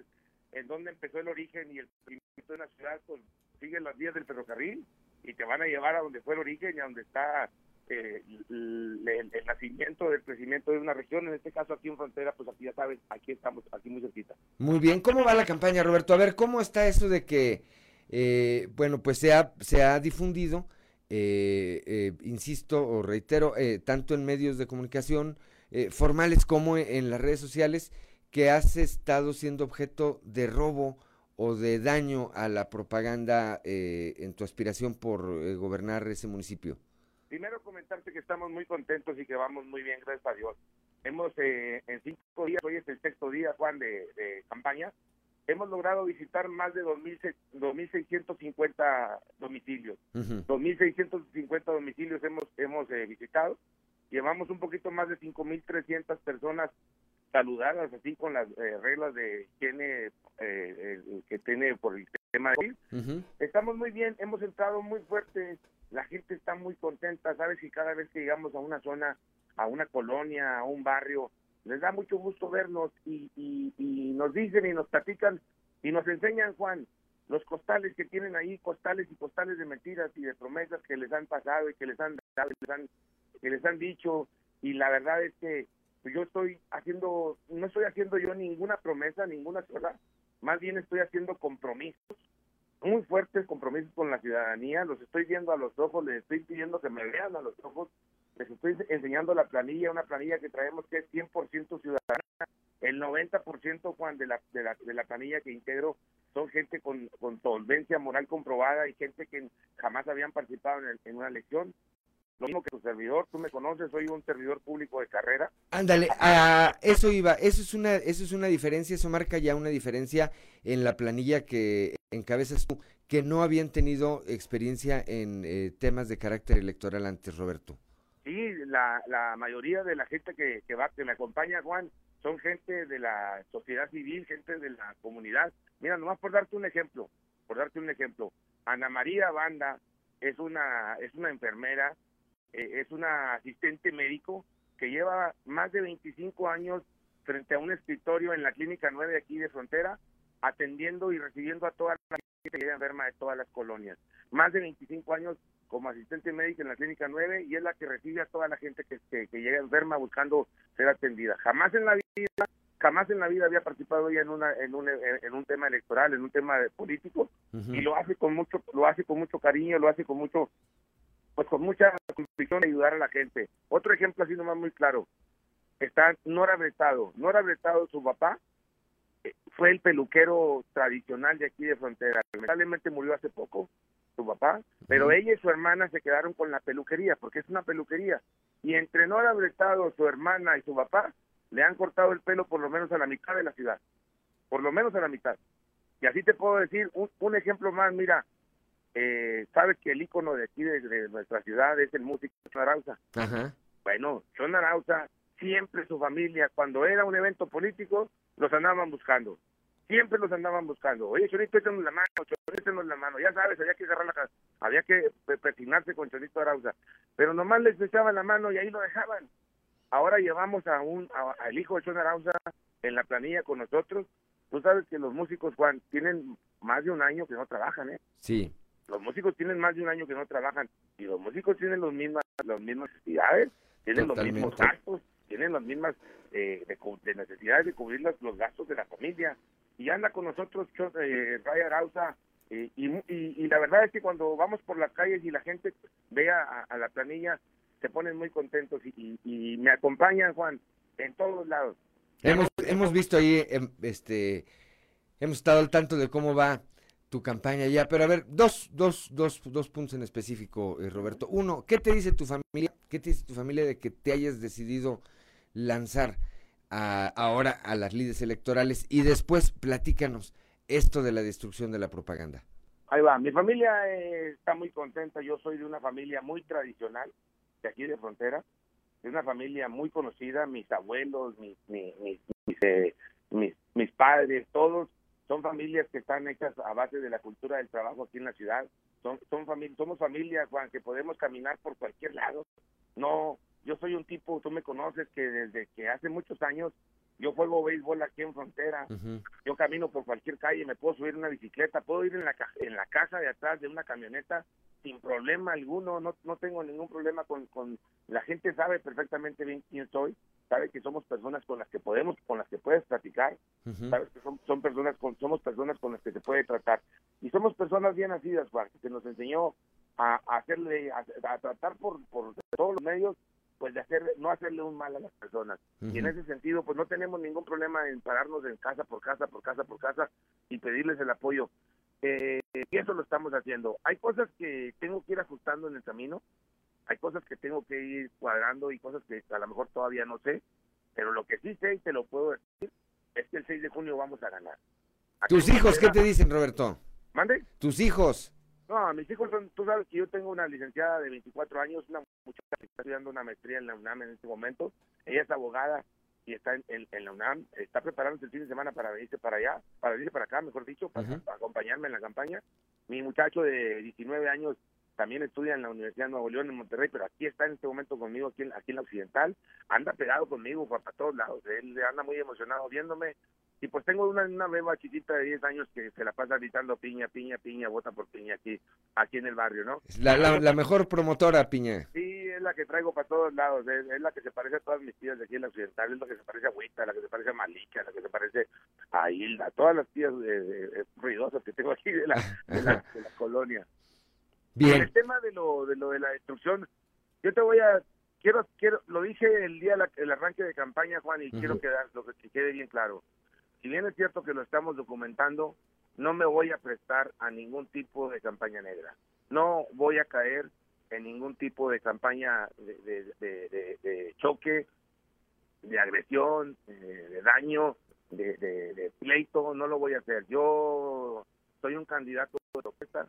en dónde empezó el origen y el crecimiento de una ciudad, pues sigue las vías del ferrocarril. y te van a llevar a donde fue el origen y a donde está eh, el, el- el nacimiento del crecimiento de una región, en este caso aquí en frontera, pues aquí ya sabes, aquí estamos, aquí muy cerquita. Muy bien, ¿cómo va la campaña, Roberto? A ver, ¿cómo está eso de que, eh, bueno, pues se ha, se ha difundido, eh, eh, insisto o reitero, eh, tanto en medios de comunicación eh, formales como en, las redes sociales, que has estado siendo objeto de robo o de daño a la propaganda eh, en tu aspiración por eh, gobernar ese municipio? Primero comentarte que estamos muy contentos y que vamos muy bien, gracias a Dios. Hemos, eh, en cinco días, hoy es el sexto día, Juan, de, de campaña, hemos logrado visitar más de 2.000 se- 2.650 domicilios. 2.650 domicilios hemos. Llevamos un poquito más de 5.300 personas saludadas, así con las eh, reglas de higiene eh, el- que tiene por el tema de COVID. Estamos muy bien, hemos entrado muy fuerte, la gente está muy contenta, sabes que cada vez que llegamos a una zona, a una colonia, a un barrio, les da mucho gusto vernos y, y, y nos dicen y nos platican y nos enseñan, Juan, los costales que tienen ahí, costales y costales de mentiras y de promesas que les han pasado y que les han dado, y les han- que les han dicho y la verdad es que pues, yo estoy haciendo, no estoy haciendo yo ninguna promesa, ninguna sola, más bien estoy haciendo compromisos muy fuertes compromisos con la ciudadanía, los estoy viendo a los ojos, les estoy pidiendo que me vean a los ojos, les estoy enseñando la planilla, una planilla que traemos que es 100% ciudadana, el 90% Juan de la, de la de la planilla que integro son gente con, solvencia moral comprobada y gente que jamás habían participado en, el- en una elección. Lo mismo que tu servidor, tú me conoces, soy un servidor público de carrera. Ándale, a eso iba, eso es una, eso es una diferencia, eso marca ya una diferencia en la planilla que encabezas tú, que no habían tenido experiencia en eh, temas de carácter electoral antes, Roberto. Sí, la, la mayoría de la gente que, que va, que me acompaña, Juan, son gente de la sociedad civil, gente de la comunidad. Mira, nomás por darte un ejemplo, por darte un ejemplo, Ana María Banda es una, es una enfermera, eh, es una asistente médico que lleva más de 25 años frente a un escritorio en la Clínica 9 aquí de Frontera, atendiendo y recibiendo a toda la gente que llega enferma de todas las colonias. Más de 25 años como asistente médica en la Clínica 9 y es la que recibe a toda la gente que, que, que llega enferma buscando ser atendida. Jamás en la vida, jamás en la vida había participado ella en una en un en un tema electoral, en un tema político y lo hace con mucho lo hace con mucho cariño, lo hace con mucho pues con mucha convicción de ayudar a la gente. Otro ejemplo así nomás muy claro. Está Nora Bretado. Nora Bretado, su papá, eh, fue el peluquero tradicional de aquí de Frontera. Lamentablemente murió hace poco su papá, pero ella y su hermana se quedaron con la peluquería, porque es una peluquería. Y entre Nora Bretado, su hermana y su papá, le han cortado el pelo por lo menos a la mitad de la ciudad. Por lo menos a la mitad. Y así te puedo decir un, un ejemplo más, mira, eh, sabes que el ícono de aquí, de, de nuestra ciudad, es el músico Chon Arauza. Ajá. Bueno, Chon Arauza, siempre su familia, cuando era un evento político, los andaban buscando. Siempre los andaban buscando. Oye, Chonito, échanos la mano, Chonito, échanos la mano. Ya sabes, había que agarrar la casa, había que pe- persignarse con Chonito Arauza. Pero nomás les echaban la mano y ahí lo dejaban. Ahora llevamos a un a- al hijo de Chon Arauza en la planilla con nosotros. Tú sabes que los músicos, Juan, tienen más de un año que no trabajan, ¿eh? Sí. Los músicos tienen más de un año que no trabajan y los músicos tienen los mismas, las mismas necesidades, tienen los mismos gastos, tienen las mismas eh, de, de necesidades de cubrir los, los gastos de la familia. Y anda con nosotros eh, Raya Arauza eh, y, y, y la verdad es que cuando vamos por las calles y la gente ve a, a la planilla, se ponen muy contentos y, y- y me acompañan, Juan, en todos lados. Hemos, hemos visto ahí, em, este, hemos estado al tanto de cómo va tu campaña ya, pero a ver, dos, dos, dos, dos puntos en específico, eh, Roberto. Uno, ¿qué te dice tu familia? ¿Qué te dice tu familia de que te hayas decidido lanzar a- ahora a las lides electorales? Y después, platícanos esto de la destrucción de la propaganda. Ahí va, mi familia eh, está muy contenta, yo soy de una familia muy tradicional, de aquí de frontera, de una familia muy conocida, mis abuelos, mis, mis, mis, mis, eh, mis- mis padres, todos son familias que están hechas a base de la cultura del trabajo aquí en la ciudad, son, son somos familia, Juan, que podemos caminar por cualquier lado, no, yo soy un tipo, tú me conoces, que desde que hace muchos años yo juego béisbol aquí en frontera, yo camino por cualquier calle, me puedo subir en una bicicleta, puedo ir en la, en la caja de atrás de una camioneta sin problema alguno, no, no tengo ningún problema con, con, la gente sabe perfectamente bien quién soy, sabe que somos personas con las que podemos, con las que puedes platicar, sabes que son, son personas con, somos personas con las que se puede tratar, y somos personas bien nacidas, Juan, que nos enseñó a, hacerle, a, tratar por, por todos los medios, pues de hacer, no hacerle un mal a las personas. Y en ese sentido, pues no tenemos ningún problema en pararnos en casa por casa, por casa, por casa y pedirles el apoyo. Eh, y eso lo estamos haciendo. Hay cosas que tengo que ir ajustando en el camino, hay cosas que tengo que ir cuadrando y cosas que a lo mejor todavía no sé, pero lo que sí sé y te lo puedo decir es que el 6 de junio vamos a ganar. ¿Tus hijos qué te dicen, Roberto? ¿Mande? ¿Tus hijos? No, mis hijos son, tú sabes que yo tengo una licenciada de 24 años, una muchacha que está estudiando una maestría en la UNAM en este momento. Ella es abogada y está en, en, la UNAM, está preparándose el fin de semana para venirse para allá, para venirse para acá, mejor dicho, para, acompañarme en la campaña. Mi muchacho de 19 años también estudia en la Universidad de Nuevo León en Monterrey, pero aquí está en este momento conmigo, aquí en, aquí en la Occidental, anda pegado conmigo para, todos lados, él anda muy emocionado viéndome, y pues tengo una, una beba chiquita de 10 años que se la pasa gritando piña, piña, piña, vota por piña aquí, aquí en el barrio, ¿no? La, la, mejor promotora, piña. Sí, es la que traigo para todos lados, es, la que se parece a todas mis tías de aquí en la occidental, es la que se parece a Huita, la que se parece a Malika, la que se parece a Hilda, todas las tías ruidosas que tengo aquí de la, de la, colonia. <laughs> Bien. el tema de lo, de lo de la destrucción, yo te voy a quiero quiero lo dije el día del arranque de campaña Juan y quiero que, lo que quede bien claro si bien es cierto que lo estamos documentando, no me voy a prestar a ningún tipo de campaña negra. No voy a caer en ningún tipo de campaña de, choque, de agresión, de daño, de, pleito. No lo voy a hacer. Yo soy un candidato de protesta,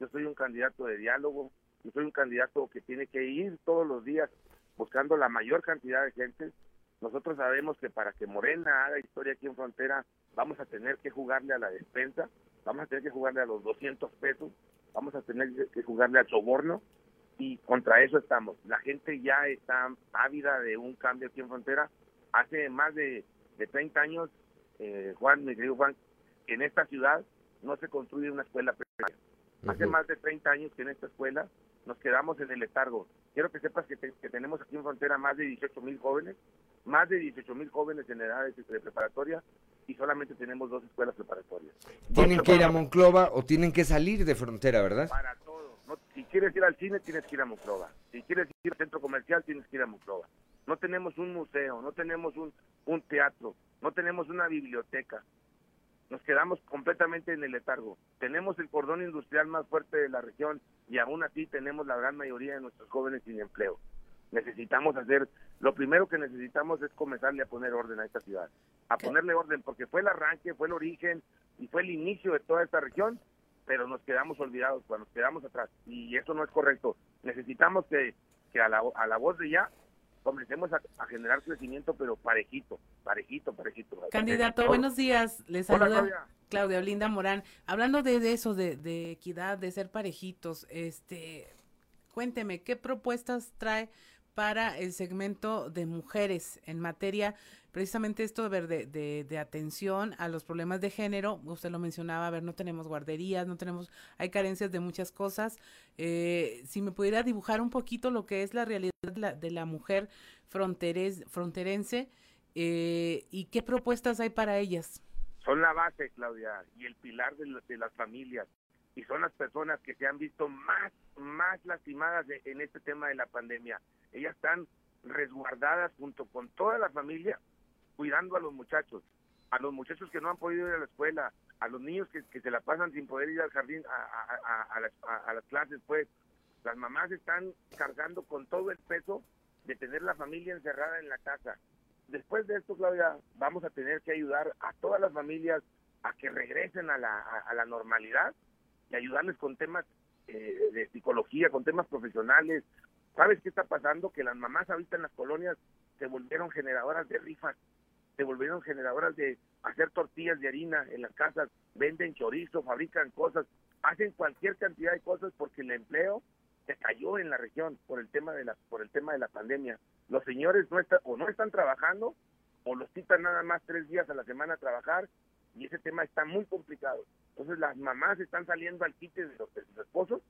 yo soy un candidato de diálogo, yo soy un candidato que tiene que ir todos los días buscando la mayor cantidad de gente nosotros sabemos que para que Morena haga historia aquí en Frontera, vamos a tener que jugarle a la despensa, vamos a tener que jugarle a los 200 pesos, vamos a tener que jugarle al soborno y contra eso estamos. La gente ya está ávida de un cambio aquí en Frontera. Hace más de, de 30 años, eh, Juan, mi querido Juan, que en esta ciudad no se construye una escuela primaria. Hace más de 30 años que en esta escuela nos quedamos en el letargo. Quiero que sepas que, que tenemos aquí en Frontera más de 18 mil jóvenes más de 18 mil jóvenes en edades de preparatoria y solamente tenemos dos escuelas preparatorias. Tienen que ir a Monclova o tienen que salir de frontera, ¿verdad? Para todo. si quieres ir al cine, tienes que ir a Monclova. Si quieres ir al centro comercial, tienes que ir a Monclova. No tenemos un museo, no tenemos un, un teatro, no tenemos una biblioteca. Nos quedamos completamente en el letargo. Tenemos el cordón industrial más fuerte de la región y aún así tenemos la gran mayoría de nuestros jóvenes sin empleo necesitamos hacer, lo primero que necesitamos es comenzarle a poner orden a esta ciudad, a ponerle orden, porque fue el arranque, fue el origen y fue el inicio de toda esta región, pero nos quedamos olvidados, cuando nos quedamos atrás, y eso no es correcto. Necesitamos que, que a, la, a la voz de ya comencemos a, generar crecimiento, pero parejito, parejito, parejito. Candidato, buenos días. Les saluda Claudia. Olinda Morán. Hablando de, de eso, de, de, equidad, de ser parejitos, este, cuénteme, ¿qué propuestas trae para el segmento de mujeres en materia precisamente esto de, de, atención a los problemas de género, usted lo mencionaba, a ver, no tenemos guarderías, no tenemos, hay carencias de muchas cosas. Eh, si me pudiera dibujar un poquito lo que es la realidad de la, de la mujer fronteres, fronterense eh, y qué propuestas hay para ellas. Son la base, Claudia, y el pilar de, de las familias y son las personas que se han visto más, más lastimadas en este tema de la pandemia ellas están resguardadas junto con toda la familia cuidando a los muchachos, a los muchachos que no han podido ir a la escuela, a los niños que, se la pasan sin poder ir al jardín, a, las, clases, pues las mamás están cargando con todo el peso de tener la familia encerrada en la casa. Después de esto, Claudia, vamos a tener que ayudar a todas las familias a que regresen a la, normalidad y ayudarles con temas eh, de psicología, con temas profesionales, ¿Sabes qué está pasando? Que las mamás ahorita en las colonias se volvieron generadoras de rifas, se volvieron generadoras de hacer tortillas de harina en las casas, venden chorizo, fabrican cosas, hacen cualquier cantidad de cosas porque el empleo se cayó en la región por el tema de la por el tema de la pandemia. Los señores no están o no están trabajando o los quitan nada más tres días a la semana a trabajar y ese tema está muy complicado. Entonces las mamás están saliendo al quite de los, de sus esposos,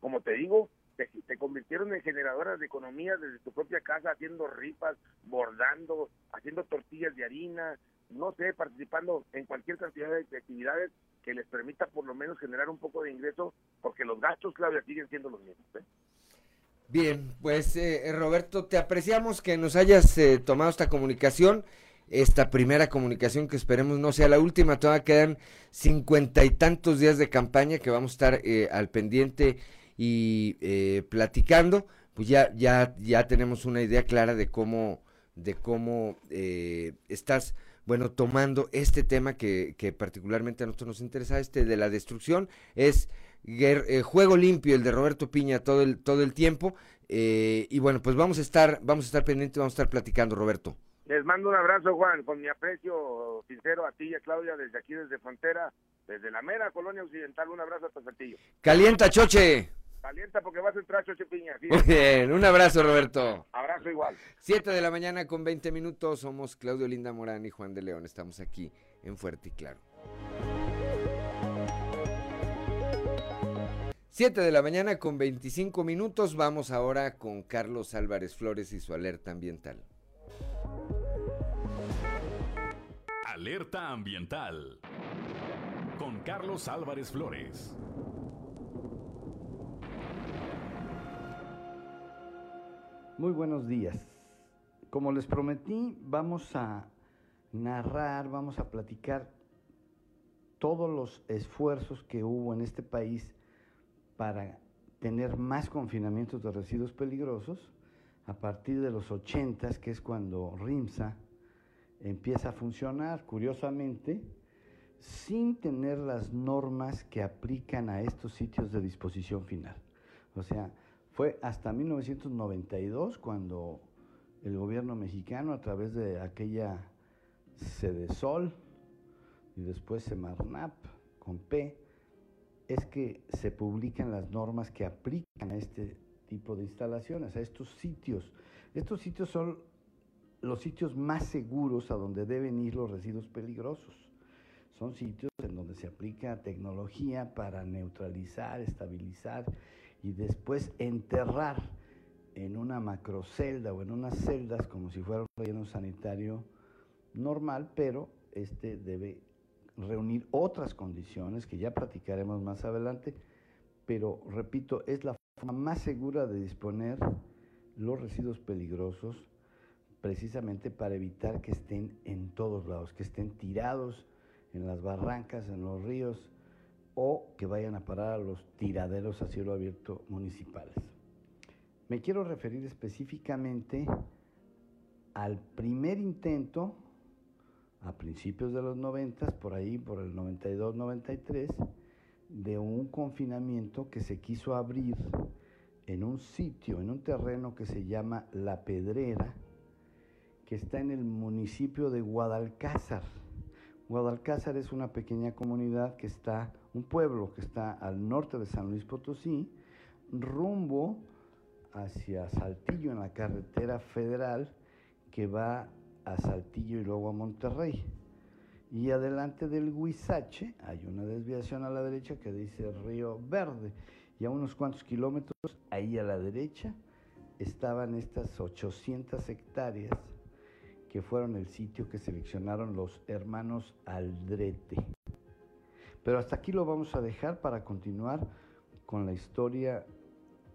como te digo en generadoras de economía desde tu propia casa, haciendo rifas, bordando, haciendo tortillas de harina, no sé, participando en cualquier cantidad de actividades que les permita por lo menos generar un poco de ingreso, porque los gastos, Claudia, siguen siendo los mismos. ¿eh? Bien, pues eh, Roberto, te apreciamos que nos hayas eh, tomado esta comunicación, esta primera comunicación que esperemos no sea la última, todavía quedan cincuenta y tantos días de campaña que vamos a estar eh, al pendiente y platicando, pues ya, ya, ya tenemos una idea clara de cómo, de cómo estás bueno, tomando este tema que, que, particularmente a nosotros nos interesa, este de la destrucción, es eh, juego limpio, el de Roberto Piña todo el, todo el tiempo. Eh, y bueno, pues vamos a estar, vamos a estar pendientes, vamos a estar platicando, Roberto. Les mando un abrazo, Juan, con mi aprecio sincero a ti y a Claudia desde aquí, desde Frontera, desde la mera colonia occidental. Un abrazo hasta Saltillo. Calienta, Choche. Calienta porque vas a entrar, Choche Piña. Muy bien, un abrazo, Roberto. Abrazo igual. Siete de la mañana con 20 minutos. Somos Claudio Linda Morán y Juan de León. Estamos aquí en Fuerte y Claro. 7 de la mañana con 25 minutos. Vamos ahora con Carlos Álvarez Flores y su alerta ambiental. Alerta ambiental con Carlos Álvarez Flores. Muy buenos días. Como les prometí, vamos a narrar, vamos a platicar todos los esfuerzos que hubo en este país para tener más confinamientos de residuos peligrosos a partir de los 80, que es cuando RIMSA empieza a funcionar, curiosamente, sin tener las normas que aplican a estos sitios de disposición final. O sea, fue hasta 1992 cuando el gobierno mexicano, a través de aquella Sol y después Semarnap con P, es que se publican las normas que aplican a este tipo de instalaciones, a estos sitios. Estos sitios son los sitios más seguros a donde deben ir los residuos peligrosos. Son sitios en donde se aplica tecnología para neutralizar, estabilizar y después enterrar en una macrocelda o en unas celdas como si fuera un relleno sanitario normal, pero este debe reunir otras condiciones que ya platicaremos más adelante, pero repito, es la forma más segura de disponer los residuos peligrosos precisamente para evitar que estén en todos lados, que estén tirados en las barrancas, en los ríos o que vayan a parar a los tiraderos a cielo abierto municipales. Me quiero referir específicamente al primer intento a principios de los 90, por ahí, por el 92-93, de un confinamiento que se quiso abrir en un sitio, en un terreno que se llama La Pedrera, que está en el municipio de Guadalcázar. Guadalcázar es una pequeña comunidad que está, un pueblo que está al norte de San Luis Potosí, rumbo hacia Saltillo en la carretera federal que va a Saltillo y luego a Monterrey. Y adelante del Huizache hay una desviación a la derecha que dice Río Verde. Y a unos cuantos kilómetros, ahí a la derecha, estaban estas 800 hectáreas que fueron el sitio que seleccionaron los hermanos Aldrete. Pero hasta aquí lo vamos a dejar para continuar con la historia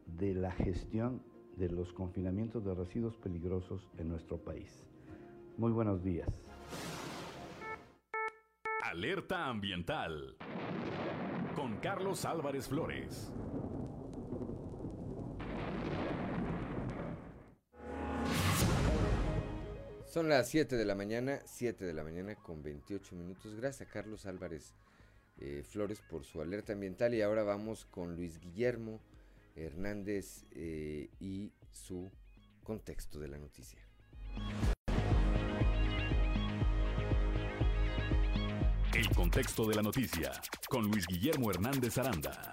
de la gestión de los confinamientos de residuos peligrosos en nuestro país. Muy buenos días. Alerta ambiental con Carlos Álvarez Flores. Son las 7 de la mañana, 7 de la mañana con 28 minutos. Gracias a Carlos Álvarez eh, Flores por su alerta ambiental y ahora vamos con Luis Guillermo Hernández eh, y su contexto de la noticia. El contexto de la noticia con Luis Guillermo Hernández Aranda.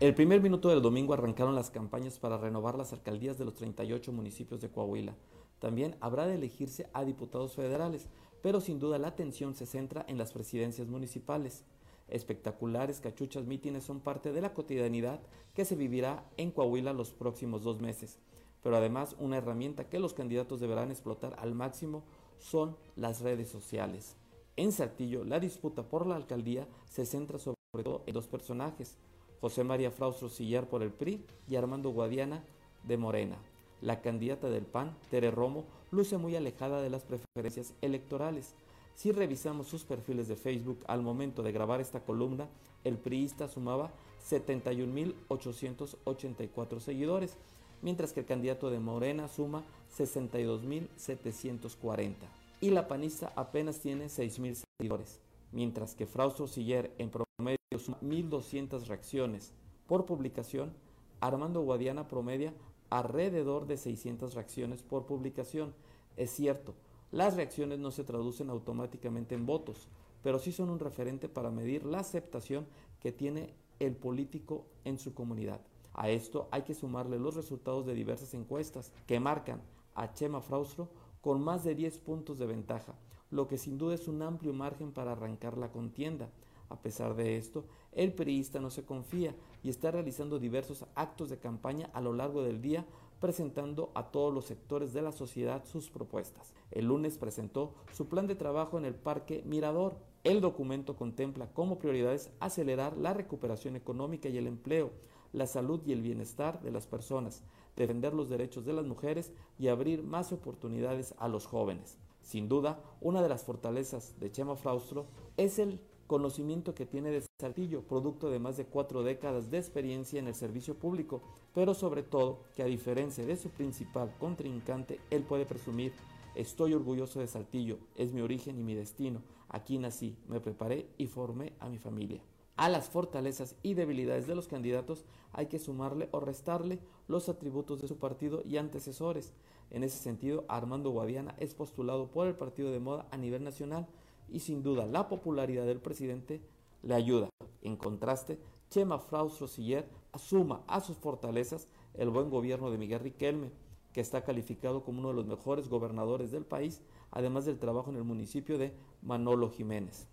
El primer minuto del domingo arrancaron las campañas para renovar las alcaldías de los 38 municipios de Coahuila. También habrá de elegirse a diputados federales, pero sin duda la atención se centra en las presidencias municipales. Espectaculares, cachuchas, mítines son parte de la cotidianidad que se vivirá en Coahuila los próximos dos meses. Pero además una herramienta que los candidatos deberán explotar al máximo son las redes sociales. En Saltillo, la disputa por la alcaldía se centra sobre todo en dos personajes, José María Fraustro Sillar por el PRI y Armando Guadiana de Morena. La candidata del PAN, Tere Romo, luce muy alejada de las preferencias electorales. Si revisamos sus perfiles de Facebook al momento de grabar esta columna, el priista sumaba 71.884 seguidores, mientras que el candidato de Morena suma 62.740. Y la panista apenas tiene 6.000 seguidores, mientras que Fraustro Siller en promedio suma 1.200 reacciones por publicación, Armando Guadiana promedia alrededor de 600 reacciones por publicación. Es cierto, las reacciones no se traducen automáticamente en votos, pero sí son un referente para medir la aceptación que tiene el político en su comunidad. A esto hay que sumarle los resultados de diversas encuestas que marcan a Chema Fraustro con más de 10 puntos de ventaja, lo que sin duda es un amplio margen para arrancar la contienda. A pesar de esto, el periodista no se confía y está realizando diversos actos de campaña a lo largo del día presentando a todos los sectores de la sociedad sus propuestas. El lunes presentó su plan de trabajo en el Parque Mirador. El documento contempla como prioridades acelerar la recuperación económica y el empleo, la salud y el bienestar de las personas, defender los derechos de las mujeres y abrir más oportunidades a los jóvenes. Sin duda, una de las fortalezas de Chema Fraustro es el conocimiento que tiene de Saltillo, producto de más de cuatro décadas de experiencia en el servicio público, pero sobre todo que a diferencia de su principal contrincante, él puede presumir, estoy orgulloso de Saltillo, es mi origen y mi destino, aquí nací, me preparé y formé a mi familia. A las fortalezas y debilidades de los candidatos hay que sumarle o restarle los atributos de su partido y antecesores. En ese sentido, Armando Guadiana es postulado por el partido de moda a nivel nacional, y sin duda la popularidad del presidente le ayuda. En contraste, Chema Fraustro Siller asuma a sus fortalezas el buen gobierno de Miguel Riquelme, que está calificado como uno de los mejores gobernadores del país, además del trabajo en el municipio de Manolo Jiménez.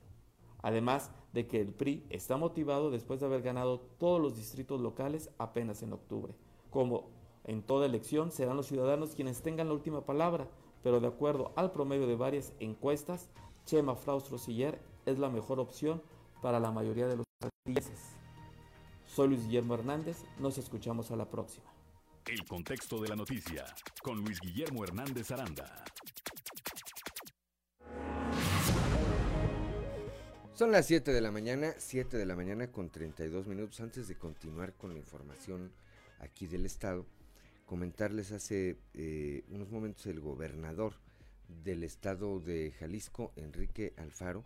Además de que el PRI está motivado después de haber ganado todos los distritos locales apenas en octubre. Como en toda elección serán los ciudadanos quienes tengan la última palabra, pero de acuerdo al promedio de varias encuestas, Chema Fraustro Siller es la mejor opción para la mayoría de los saltillenses. Soy Luis Guillermo Hernández, nos escuchamos a la próxima. El contexto de la noticia con Luis Guillermo Hernández Aranda. Son las 7 de la mañana, 7 de la mañana con 32 minutos. Antes de continuar con la información aquí del Estado, comentarles hace eh, unos momentos el gobernador del estado de Jalisco, Enrique Alfaro,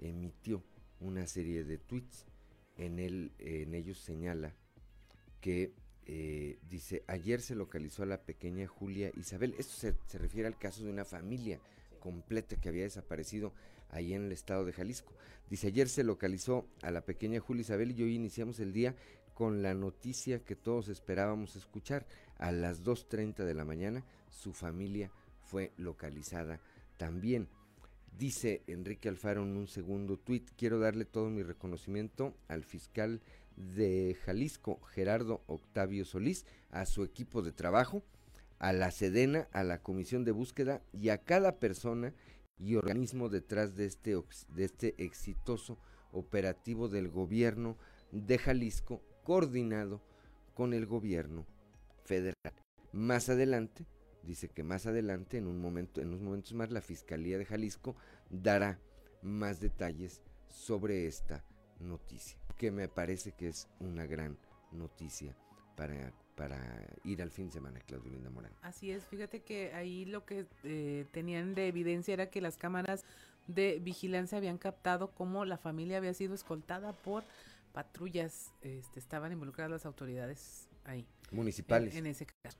emitió una serie de tweets. En, él, en ellos señala que eh, dice, ayer se localizó a la pequeña Julia Isabel. Esto se, se, refiere al caso de una familia completa que había desaparecido ahí en el estado de Jalisco. Dice, ayer se localizó a la pequeña Julia Isabel y hoy iniciamos el día con la noticia que todos esperábamos escuchar. A las 2.30 de la mañana su familia fue localizada también. Dice Enrique Alfaro en un segundo tuit, quiero darle todo mi reconocimiento al fiscal de Jalisco, Gerardo Octavio Solís, a su equipo de trabajo, a la Sedena, a la Comisión de Búsqueda y a cada persona y organismo detrás de este, de este exitoso operativo del gobierno de Jalisco, coordinado con el gobierno federal. Más adelante dice que más adelante, en un momento, en unos momentos más, la Fiscalía de Jalisco dará más detalles sobre esta noticia, que me parece que es una gran noticia para, para ir al fin de semana, Claudio Linda Morán. Así es, fíjate que ahí lo que eh, tenían de evidencia era que las cámaras de vigilancia habían captado cómo la familia había sido escoltada por patrullas, este, estaban involucradas las autoridades ahí. Municipales. En, ese caso.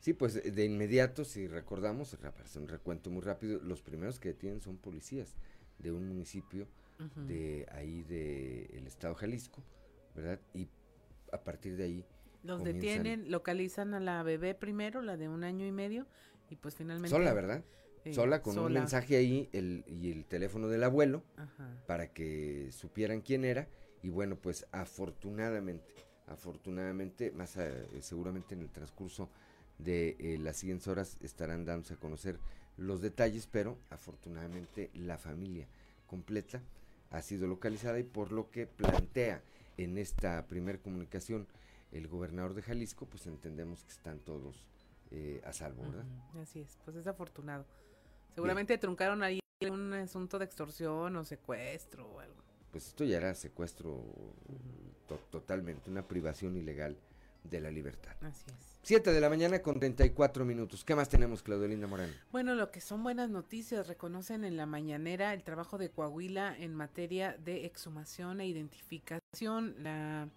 Sí, pues de inmediato, si recordamos, hacer un recuento muy rápido, los primeros que detienen son policías de un municipio de ahí del estado de Jalisco, ¿verdad? Y a partir de ahí... Los detienen, localizan a la bebé primero, la de un año y medio, y pues finalmente... Sola, ¿verdad? sola, con un mensaje ahí el, y el teléfono del abuelo para que supieran quién era. Y bueno, pues afortunadamente, afortunadamente, más seguramente en el transcurso de eh, las siguientes horas estarán dándose a conocer los detalles, pero afortunadamente la familia completa ha sido localizada y por lo que plantea en esta primera comunicación el gobernador de Jalisco, pues entendemos que están todos eh, a salvo, ¿verdad? así es, pues es afortunado. Seguramente truncaron ahí un asunto de extorsión o secuestro o algo. Pues esto ya era secuestro totalmente, una privación ilegal de la libertad. Así es. 7 de la mañana con 34 minutos. ¿Qué más tenemos, Claudelina Morán? Bueno, lo que son buenas noticias, reconocen en la mañanera el trabajo de Coahuila en materia de exhumación e identificación. La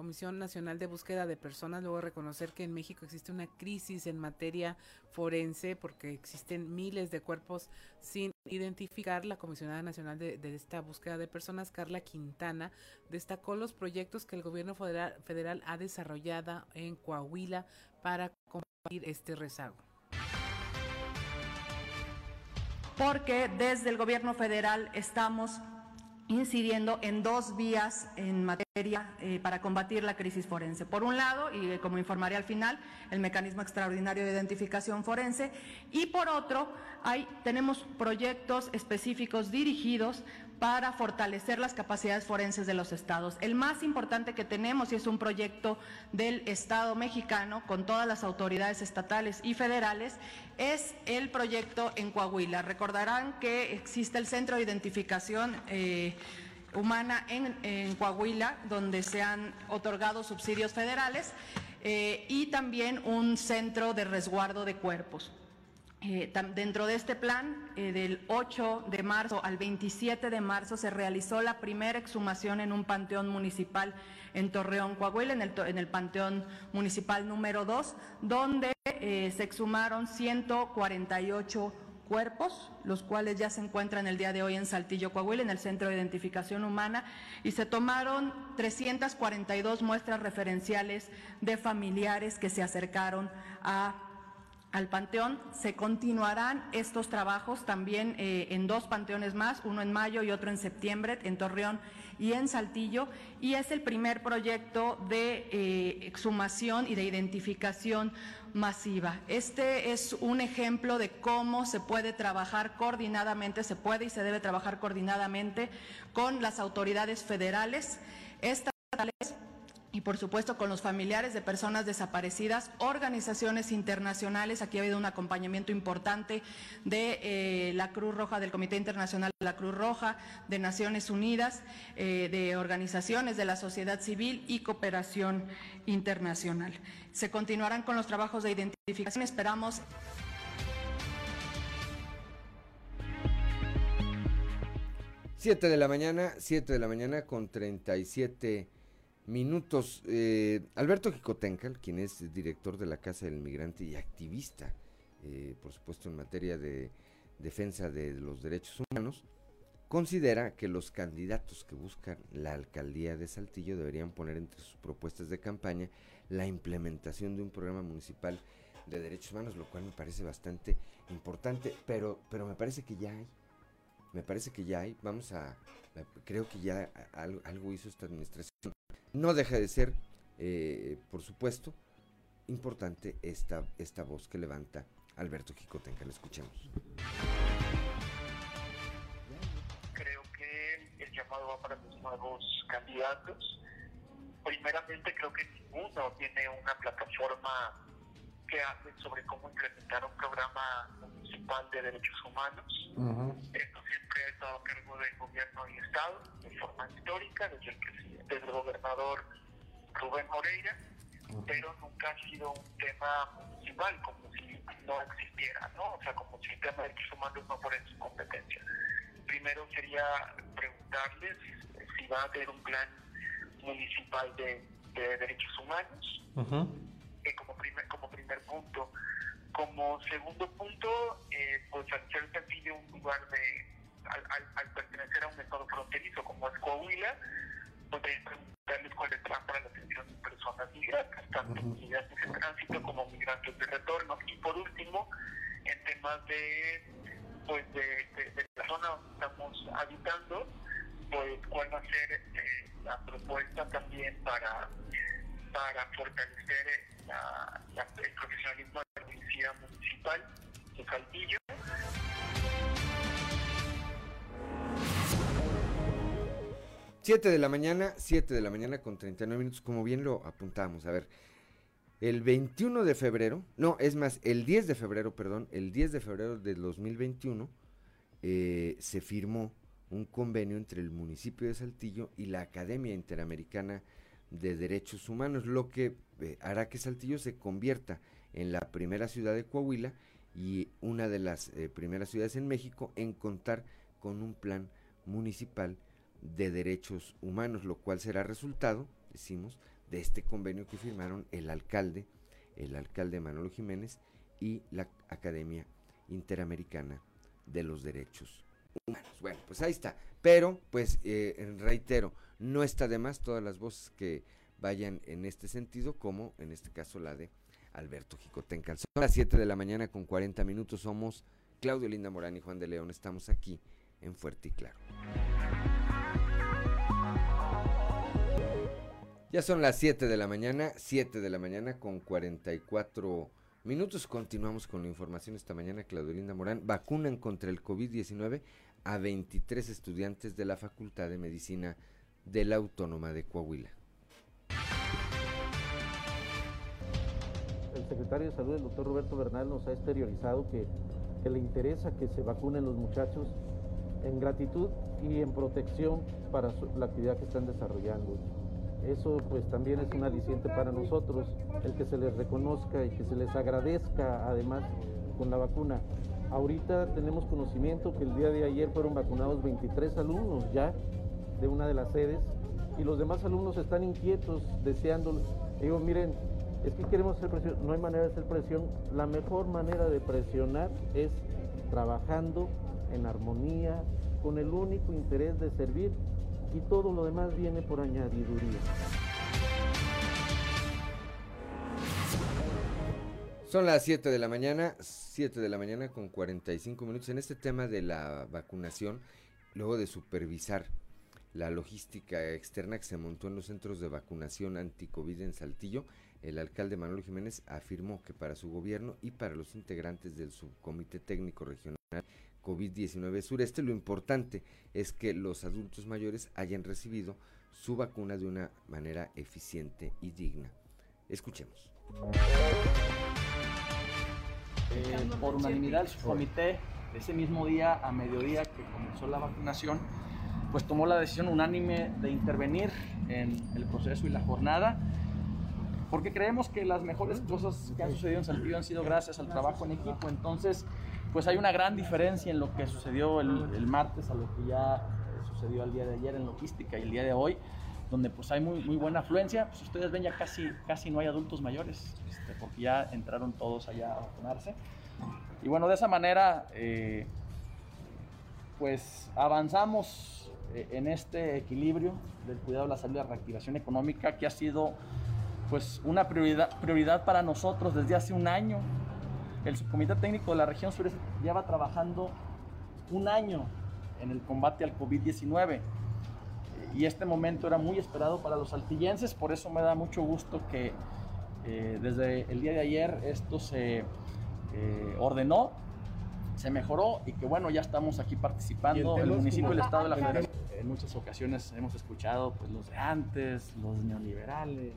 Comisión Nacional de Búsqueda de Personas luego reconocer que en México existe una crisis en materia forense porque existen miles de cuerpos sin identificar. La Comisionada Nacional de, esta Búsqueda de Personas, Carla Quintana, destacó los proyectos que el gobierno federal, federal ha desarrollado en Coahuila para combatir este rezago. Porque desde el gobierno federal estamos incidiendo en dos vías en materia eh, para combatir la crisis forense. Por un lado, y como informaré al final, el mecanismo extraordinario de identificación forense, y por otro, tenemos proyectos específicos dirigidos para fortalecer las capacidades forenses de los estados. El más importante que tenemos, y es un proyecto del Estado mexicano con todas las autoridades estatales y federales, es el proyecto en Coahuila. Recordarán que existe el Centro de Identificación. Eh, humana en, Coahuila, donde se han otorgado subsidios federales, eh, y también un centro de resguardo de cuerpos. Eh, dentro de este plan, eh, del 8 de marzo al 27 de marzo, se realizó la primera exhumación en un panteón municipal en Torreón, Coahuila, en el, en el panteón municipal número 2, donde eh, se exhumaron 148 cuerpos, los cuales ya se encuentran el día de hoy en Saltillo, Coahuila, en el Centro de Identificación Humana, y se tomaron 342 muestras referenciales de familiares que se acercaron a al panteón. Se continuarán estos trabajos también eh, en dos panteones más, uno en mayo y otro en septiembre, en Torreón y en Saltillo, y es el primer proyecto de eh, exhumación y de identificación masiva. Este es un ejemplo de cómo se puede trabajar coordinadamente, se puede y se debe trabajar coordinadamente con las autoridades federales, estatales y por supuesto con los familiares de personas desaparecidas, organizaciones internacionales. Aquí ha habido un acompañamiento importante de eh, la Cruz Roja, del Comité Internacional de la Cruz Roja, de Naciones Unidas, eh, de organizaciones de la sociedad civil y cooperación internacional. Se continuarán con los trabajos de identificación. Esperamos. Siete de la mañana, siete de la mañana con treinta y siete minutos. Eh, Alberto Jicotencal, quien es director de la Casa del Migrante y activista, eh, por supuesto, en materia de defensa de los derechos humanos, considera que los candidatos que buscan la alcaldía de Saltillo deberían poner entre sus propuestas de campaña la implementación de un programa municipal de derechos humanos, lo cual me parece bastante importante, pero, pero me parece que ya hay. Me parece que ya hay. Vamos a. Creo que ya algo hizo esta administración no deja de ser, eh, por supuesto, importante esta, esta voz que levanta Alberto Jicotenca. Le escuchemos. Creo que el llamado va para los nuevos candidatos. Primeramente, creo que ninguno tiene una plataforma que hable sobre cómo implementar un programa municipal de derechos humanos. Estado a cargo del gobierno y Estado, de forma histórica, desde el presidente del gobernador Rubén Moreira, pero nunca ha sido un tema municipal, como si no existiera, ¿no? O sea, como si el tema de derechos humanos no fuera en su competencia. Primero sería preguntarles si va a haber un plan municipal de, derechos humanos, eh, como, primer, como primer punto. Como segundo punto, eh, pues al ser un lugar de, al, pertenecer a un estado fronterizo como es Coahuila, pues hay hospitales cuáles van para la atención de personas migrantes, tanto migrantes en tránsito como migrantes de retorno. Y por último, en temas de, pues de, la zona donde estamos habitando, pues cuál va a ser eh, la propuesta también para, para fortalecer eh, el profesionalismo de la policía municipal de Calvillo. 7 de la mañana, 7 de la mañana con 39 minutos, como bien lo apuntamos. A ver, el 21 de febrero, no, es más, el 10 de febrero, perdón, el 10 de febrero del 2021 eh, se firmó un convenio entre el municipio de Saltillo y la Academia Interamericana de Derechos Humanos, lo que eh, hará que Saltillo se convierta en la primera ciudad de Coahuila y una de las eh, primeras ciudades en México en contar con un plan municipal de derechos humanos, lo cual será resultado, decimos, de este convenio que firmaron el alcalde, el alcalde Manolo Jiménez y la Academia Interamericana de los Derechos Humanos. Bueno, pues ahí está. Pero, pues eh, reitero, no está de más todas las voces que vayan en este sentido, como en este caso la de Alberto Jicotencal. Son las 7 de la mañana con 40 minutos. Somos Claudio Linda Morán y Juan de León. Estamos aquí en Fuerte y Claro. Ya son las 7 de la mañana, 7 de la mañana con 44 minutos. Continuamos con la información esta mañana. Claudelinda Morán, vacunan contra el COVID-19 a 23 estudiantes de la Facultad de Medicina de la Autónoma de Coahuila. El secretario de Salud, el doctor Roberto Bernal, nos ha exteriorizado que, le interesa que se vacunen los muchachos en gratitud y en protección para la actividad que están desarrollando. Eso pues también es un aliciente para nosotros, el que se les reconozca y que se les agradezca además con la vacuna. Ahorita tenemos conocimiento que el día de ayer fueron vacunados 23 alumnos ya de una de las sedes y los demás alumnos están inquietos, deseando. Digo, miren, es que queremos hacer presión, no hay manera de hacer presión. La mejor manera de presionar es trabajando en armonía, con el único interés de servir y todo lo demás viene por añadiduría. Son las 7 de la mañana, 7 de la mañana con 45 minutos. En este tema de la vacunación, luego de supervisar la logística externa que se montó en los centros de vacunación anti-COVID en Saltillo, el alcalde Manuel Jiménez afirmó que para su gobierno y para los integrantes del subcomité técnico regional COVID-19 sureste, lo importante es que los adultos mayores hayan recibido su vacuna de una manera eficiente y digna. Escuchemos. Eh, por unanimidad, el subcomité, ese mismo día, a mediodía que comenzó la vacunación, pues tomó la decisión unánime de intervenir en el proceso y la jornada, porque creemos que las mejores cosas que han sucedido en Saltillo han sido gracias al trabajo en equipo. Entonces, pues hay una gran diferencia en lo que sucedió el, martes a lo que ya eh, sucedió el día de ayer en logística y el día de hoy, donde pues hay muy, muy buena afluencia. Pues ustedes ven ya casi, casi no hay adultos mayores, este, porque ya entraron todos allá a vacunarse. Y bueno, de esa manera, eh, pues avanzamos eh, en este equilibrio del cuidado de la salud y la reactivación económica, que ha sido pues una prioridad, prioridad para nosotros desde hace un año el subcomité técnico de la región sureste lleva trabajando un año en el combate al COVID-19 y este momento era muy esperado para los altillenses, por eso me da mucho gusto que eh, desde el día de ayer esto se eh, ordenó, se mejoró y que bueno, ya estamos aquí participando, el, municipio y el Estado de la Federación. En muchas ocasiones hemos escuchado pues, los de antes, los neoliberales,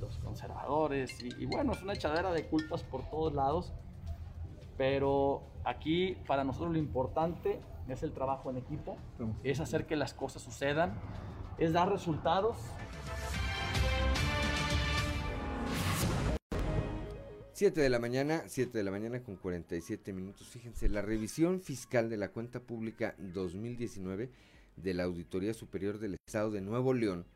los conservadores y, y bueno, es una echadera de culpas por todos lados. Pero aquí para nosotros lo importante es el trabajo en equipo, es hacer que las cosas sucedan, es dar resultados. Siete de la mañana, 7 de la mañana con 47 minutos. Fíjense, la revisión fiscal de la cuenta pública 2019 de la Auditoría Superior del Estado de Nuevo León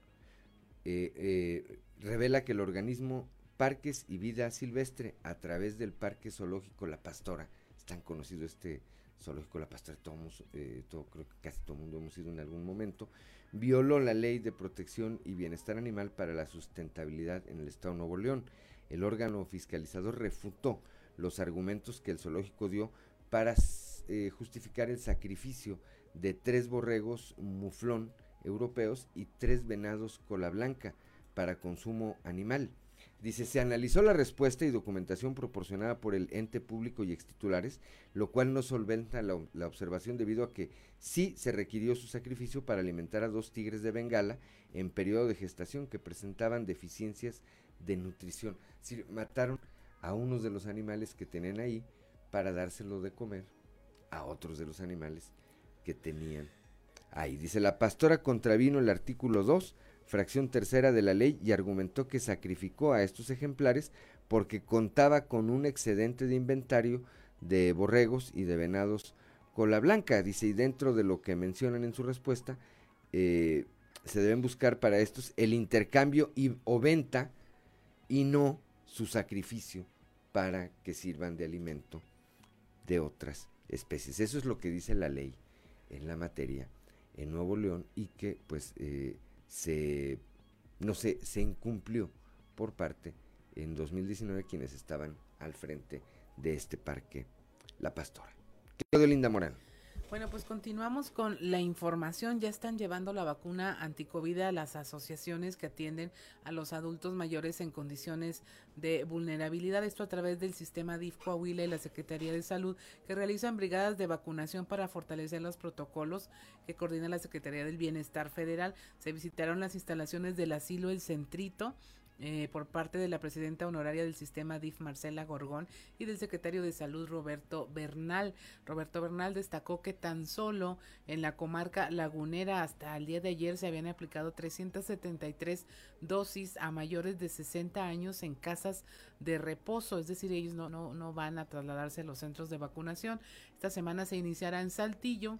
eh, eh, revela que el organismo Parques y Vida Silvestre a través del Parque Zoológico La Pastora. Es tan conocido este zoológico La Pastora, todos, eh, todo, creo que casi todo el mundo hemos ido en algún momento. Violó la ley de protección y bienestar animal para la sustentabilidad en el Estado de Nuevo León. El órgano fiscalizador refutó los argumentos que el zoológico dio para eh, justificar el sacrificio de tres borregos muflón europeos y tres venados cola blanca para consumo animal. Dice, se analizó la respuesta y documentación proporcionada por el ente público y extitulares, lo cual no solventa la, observación debido a que sí se requirió su sacrificio para alimentar a dos tigres de Bengala en periodo de gestación que presentaban deficiencias de nutrición. Si mataron a unos de los animales que tenían ahí para dárselo de comer a otros de los animales que tenían ahí. Dice, la pastora contravino el artículo 2, fracción tercera de la ley y argumentó que sacrificó a estos ejemplares porque contaba con un excedente de inventario de borregos y de venados cola blanca. Dice, y dentro de lo que mencionan en su respuesta, eh, se deben buscar para estos el intercambio y, o venta y no su sacrificio para que sirvan de alimento de otras especies. Eso es lo que dice la ley en la materia en Nuevo León y que pues eh, se no sé, se incumplió por parte en 2019 quienes estaban al frente de este parque La Pastora. Quedó Linda Morán. Bueno, pues continuamos con la información. Ya están llevando la vacuna anticovid a las asociaciones que atienden a los adultos mayores en condiciones de vulnerabilidad. Esto a través del sistema DIF Coahuila y la Secretaría de Salud, que realizan brigadas de vacunación para fortalecer los protocolos que coordina la Secretaría del Bienestar Federal. Se visitaron las instalaciones del asilo El Centrito eh, por parte de la presidenta honoraria del sistema DIF, Marcela Gorgón, y del secretario de Salud, Roberto Bernal. Roberto Bernal destacó que tan solo en la comarca lagunera hasta el día de ayer se habían aplicado 373 dosis a mayores de 60 años en casas de reposo, es decir, ellos no, no, no van a trasladarse a los centros de vacunación. Esta semana se iniciará en Saltillo,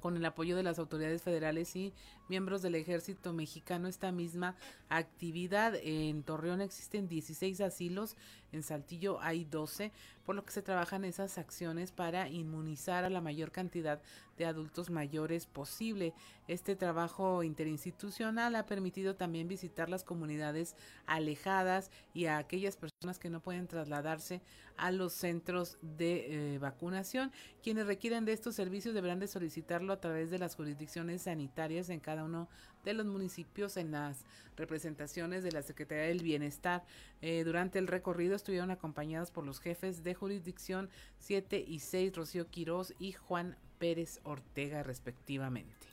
con el apoyo de las autoridades federales y miembros del ejército mexicano esta misma actividad. En Torreón existen 16 asilos, en Saltillo hay 12, por lo que se trabajan esas acciones para inmunizar a la mayor cantidad de adultos mayores posible. Este trabajo interinstitucional ha permitido también visitar las comunidades alejadas y a aquellas personas que no pueden trasladarse a los centros de eh, vacunación. Quienes requieren de estos servicios deberán de solicitarlo a través de las jurisdicciones sanitarias en cada uno de los municipios en las representaciones de la Secretaría del Bienestar. Eh, durante el recorrido estuvieron acompañados por los jefes de jurisdicción 7 y 6, Rocío Quirós y Juan Pérez Ortega, respectivamente.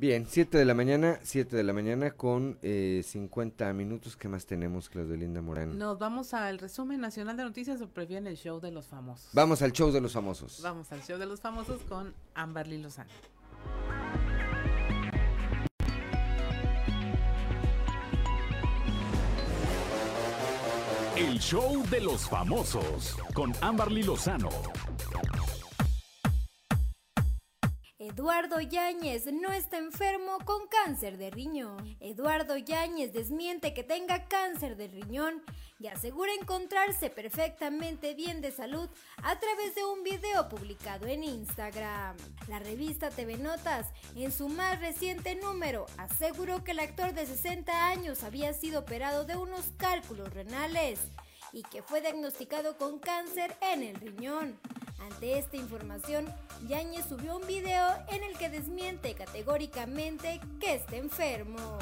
Bien, 7 de la mañana, 7 de la mañana con eh, 50 minutos. ¿Qué más tenemos, Claudio Linda Morán? Nos vamos al resumen nacional de noticias o prefieren el show de los famosos. Vamos al show de los famosos. Vamos al show de los famosos con Amberly Lozano. Show de los famosos con Amberly Lozano. Eduardo Yáñez no está enfermo con cáncer de riñón. Eduardo Yáñez desmiente que tenga cáncer de riñón y asegura encontrarse perfectamente bien de salud a través de un video publicado en Instagram. La revista TV Notas, en su más reciente número, aseguró que el actor de 60 años había sido operado de unos cálculos renales y que fue diagnosticado con cáncer en el riñón. Ante esta información, Yáñez subió un video en el que desmiente categóricamente que esté enfermo.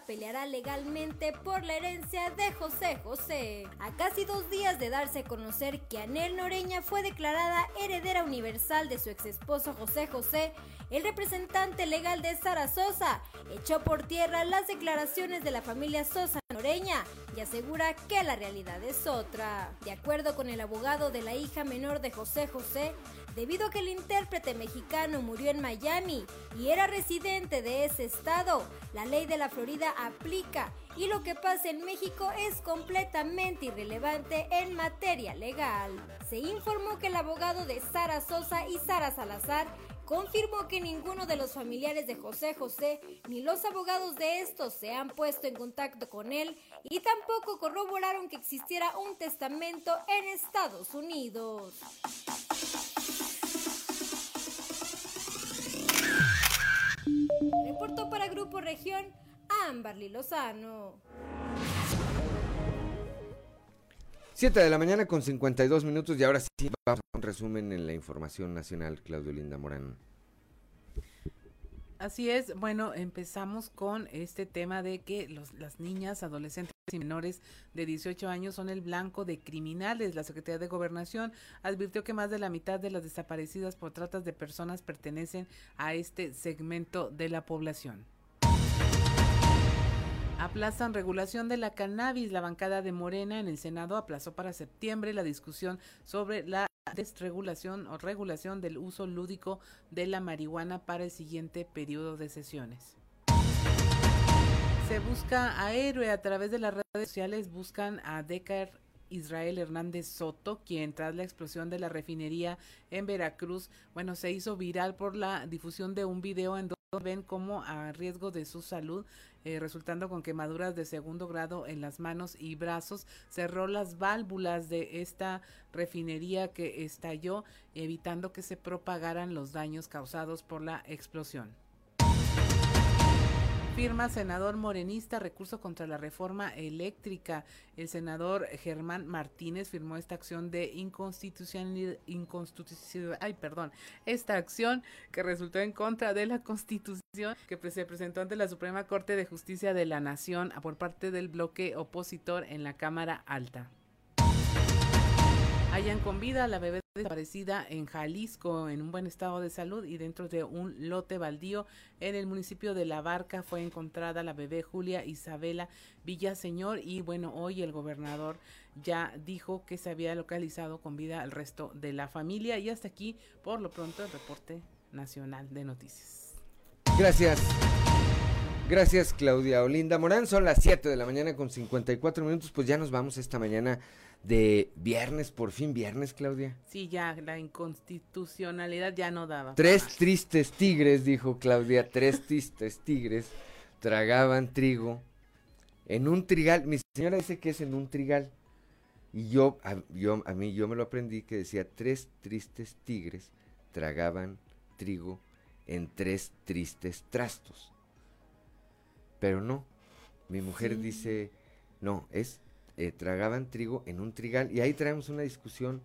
Peleará legalmente por la herencia de José José. A casi dos días de darse a conocer que Anel Noreña fue declarada heredera universal de su ex esposo José José, el representante legal de Sara Sosa echó por tierra las declaraciones de la familia Sosa Noreña y asegura que la realidad es otra. De acuerdo con el abogado de la hija menor de José José, debido a que el intérprete mexicano murió en Miami y era residente de ese estado, la ley de la Florida aplica y lo que pasa en México es completamente irrelevante en materia legal. Se informó que el abogado de Sara Sosa y Sara Salazar confirmó que ninguno de los familiares de José José ni los abogados de estos se han puesto en contacto con él y tampoco corroboraron que existiera un testamento en Estados Unidos. Reportó para Grupo Región Amberly Lozano. 7 de la mañana con 52 minutos y ahora sí vamos a un resumen en la información nacional, Claudio Linda Morán. Así es, bueno, empezamos con este tema de que los, las niñas, adolescentes y menores de 18 años son el blanco de criminales. La Secretaría de Gobernación advirtió que más de la mitad de las desaparecidas por tratas de personas pertenecen a este segmento de la población. Aplazan regulación de la cannabis. La bancada de Morena en el Senado aplazó para septiembre la discusión sobre la desregulación o regulación del uso lúdico de la marihuana para el siguiente periodo de sesiones. Se busca a héroe a través de las redes sociales, buscan a Decar Israel Hernández Soto, quien tras la explosión de la refinería en Veracruz, bueno, se hizo viral por la difusión de un video en ven como a riesgo de su salud, eh, resultando con quemaduras de segundo grado en las manos y brazos, cerró las válvulas de esta refinería que estalló, evitando que se propagaran los daños causados por la explosión. Firma senador morenista recurso contra la reforma eléctrica. El senador Germán Martínez firmó esta acción de inconstitucionalidad, ay, perdón, esta acción que resultó en contra de la Constitución que se presentó ante la Suprema Corte de Justicia de la Nación por parte del bloque opositor en la Cámara Alta. Hayan con vida la bebé desaparecida en Jalisco en un buen estado de salud y dentro de un lote baldío en el municipio de La Barca fue encontrada la bebé Julia Isabela Villaseñor y bueno, hoy el gobernador ya dijo que se había localizado con vida al resto de la familia y hasta aquí por lo pronto el reporte nacional de noticias. Gracias. Gracias Claudia Olinda Morán. Son las 7 de la mañana con 54 minutos. Pues ya nos vamos esta mañana de viernes, por fin viernes, Claudia. Sí, ya, la inconstitucionalidad ya no daba. Tres tristes tigres, dijo Claudia, tres tristes tigres tragaban trigo en un trigal. Mi señora dice que es en un trigal. Y yo a, yo, a mí, yo me lo aprendí que decía tres tristes tigres tragaban trigo en tres tristes trastos. Pero no, mi mujer dice, no, es eh, tragaban trigo en un trigal y ahí traemos una discusión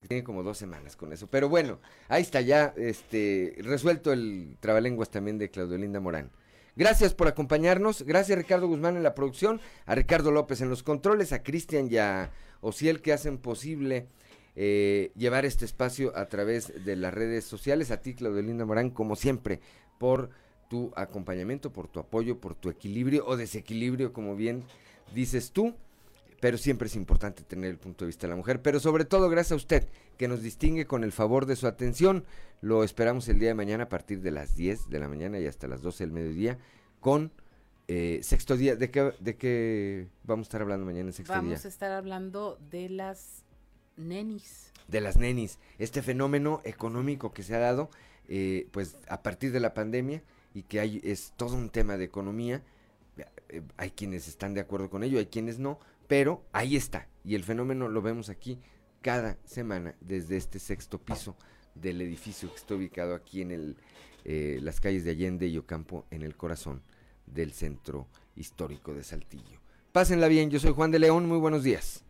que tiene como dos semanas con eso. Pero bueno, ahí está ya este, resuelto el trabalenguas también de Claudio Linda Morán. Gracias por acompañarnos. Gracias Ricardo Guzmán en la producción, a Ricardo López en los controles, a Cristian y a Ociel que hacen posible eh, llevar este espacio a través de las redes sociales. A ti, Claudio Linda Morán, como siempre, por tu acompañamiento, por tu apoyo, por tu equilibrio o desequilibrio, como bien dices tú, pero siempre es importante tener el punto de vista de la mujer, pero sobre todo gracias a usted que nos distingue con el favor de su atención. Lo esperamos el día de mañana a partir de las 10 de la mañana y hasta las 12 del mediodía con eh, sexto día. ¿De qué, ¿De qué vamos a estar hablando mañana en sexto día? Vamos a estar hablando de las nenis. De las nenis, este fenómeno económico que se ha dado eh, pues a partir de la pandemia y que hay, es todo un tema de economía eh, hay quienes están de acuerdo con ello, hay quienes no, pero ahí está. Y el fenómeno lo vemos aquí cada semana desde este sexto piso del edificio que está ubicado aquí en el, eh, las calles de Allende y Ocampo, en el corazón del centro histórico de Saltillo. Pásenla bien, yo soy Juan de León, muy buenos días.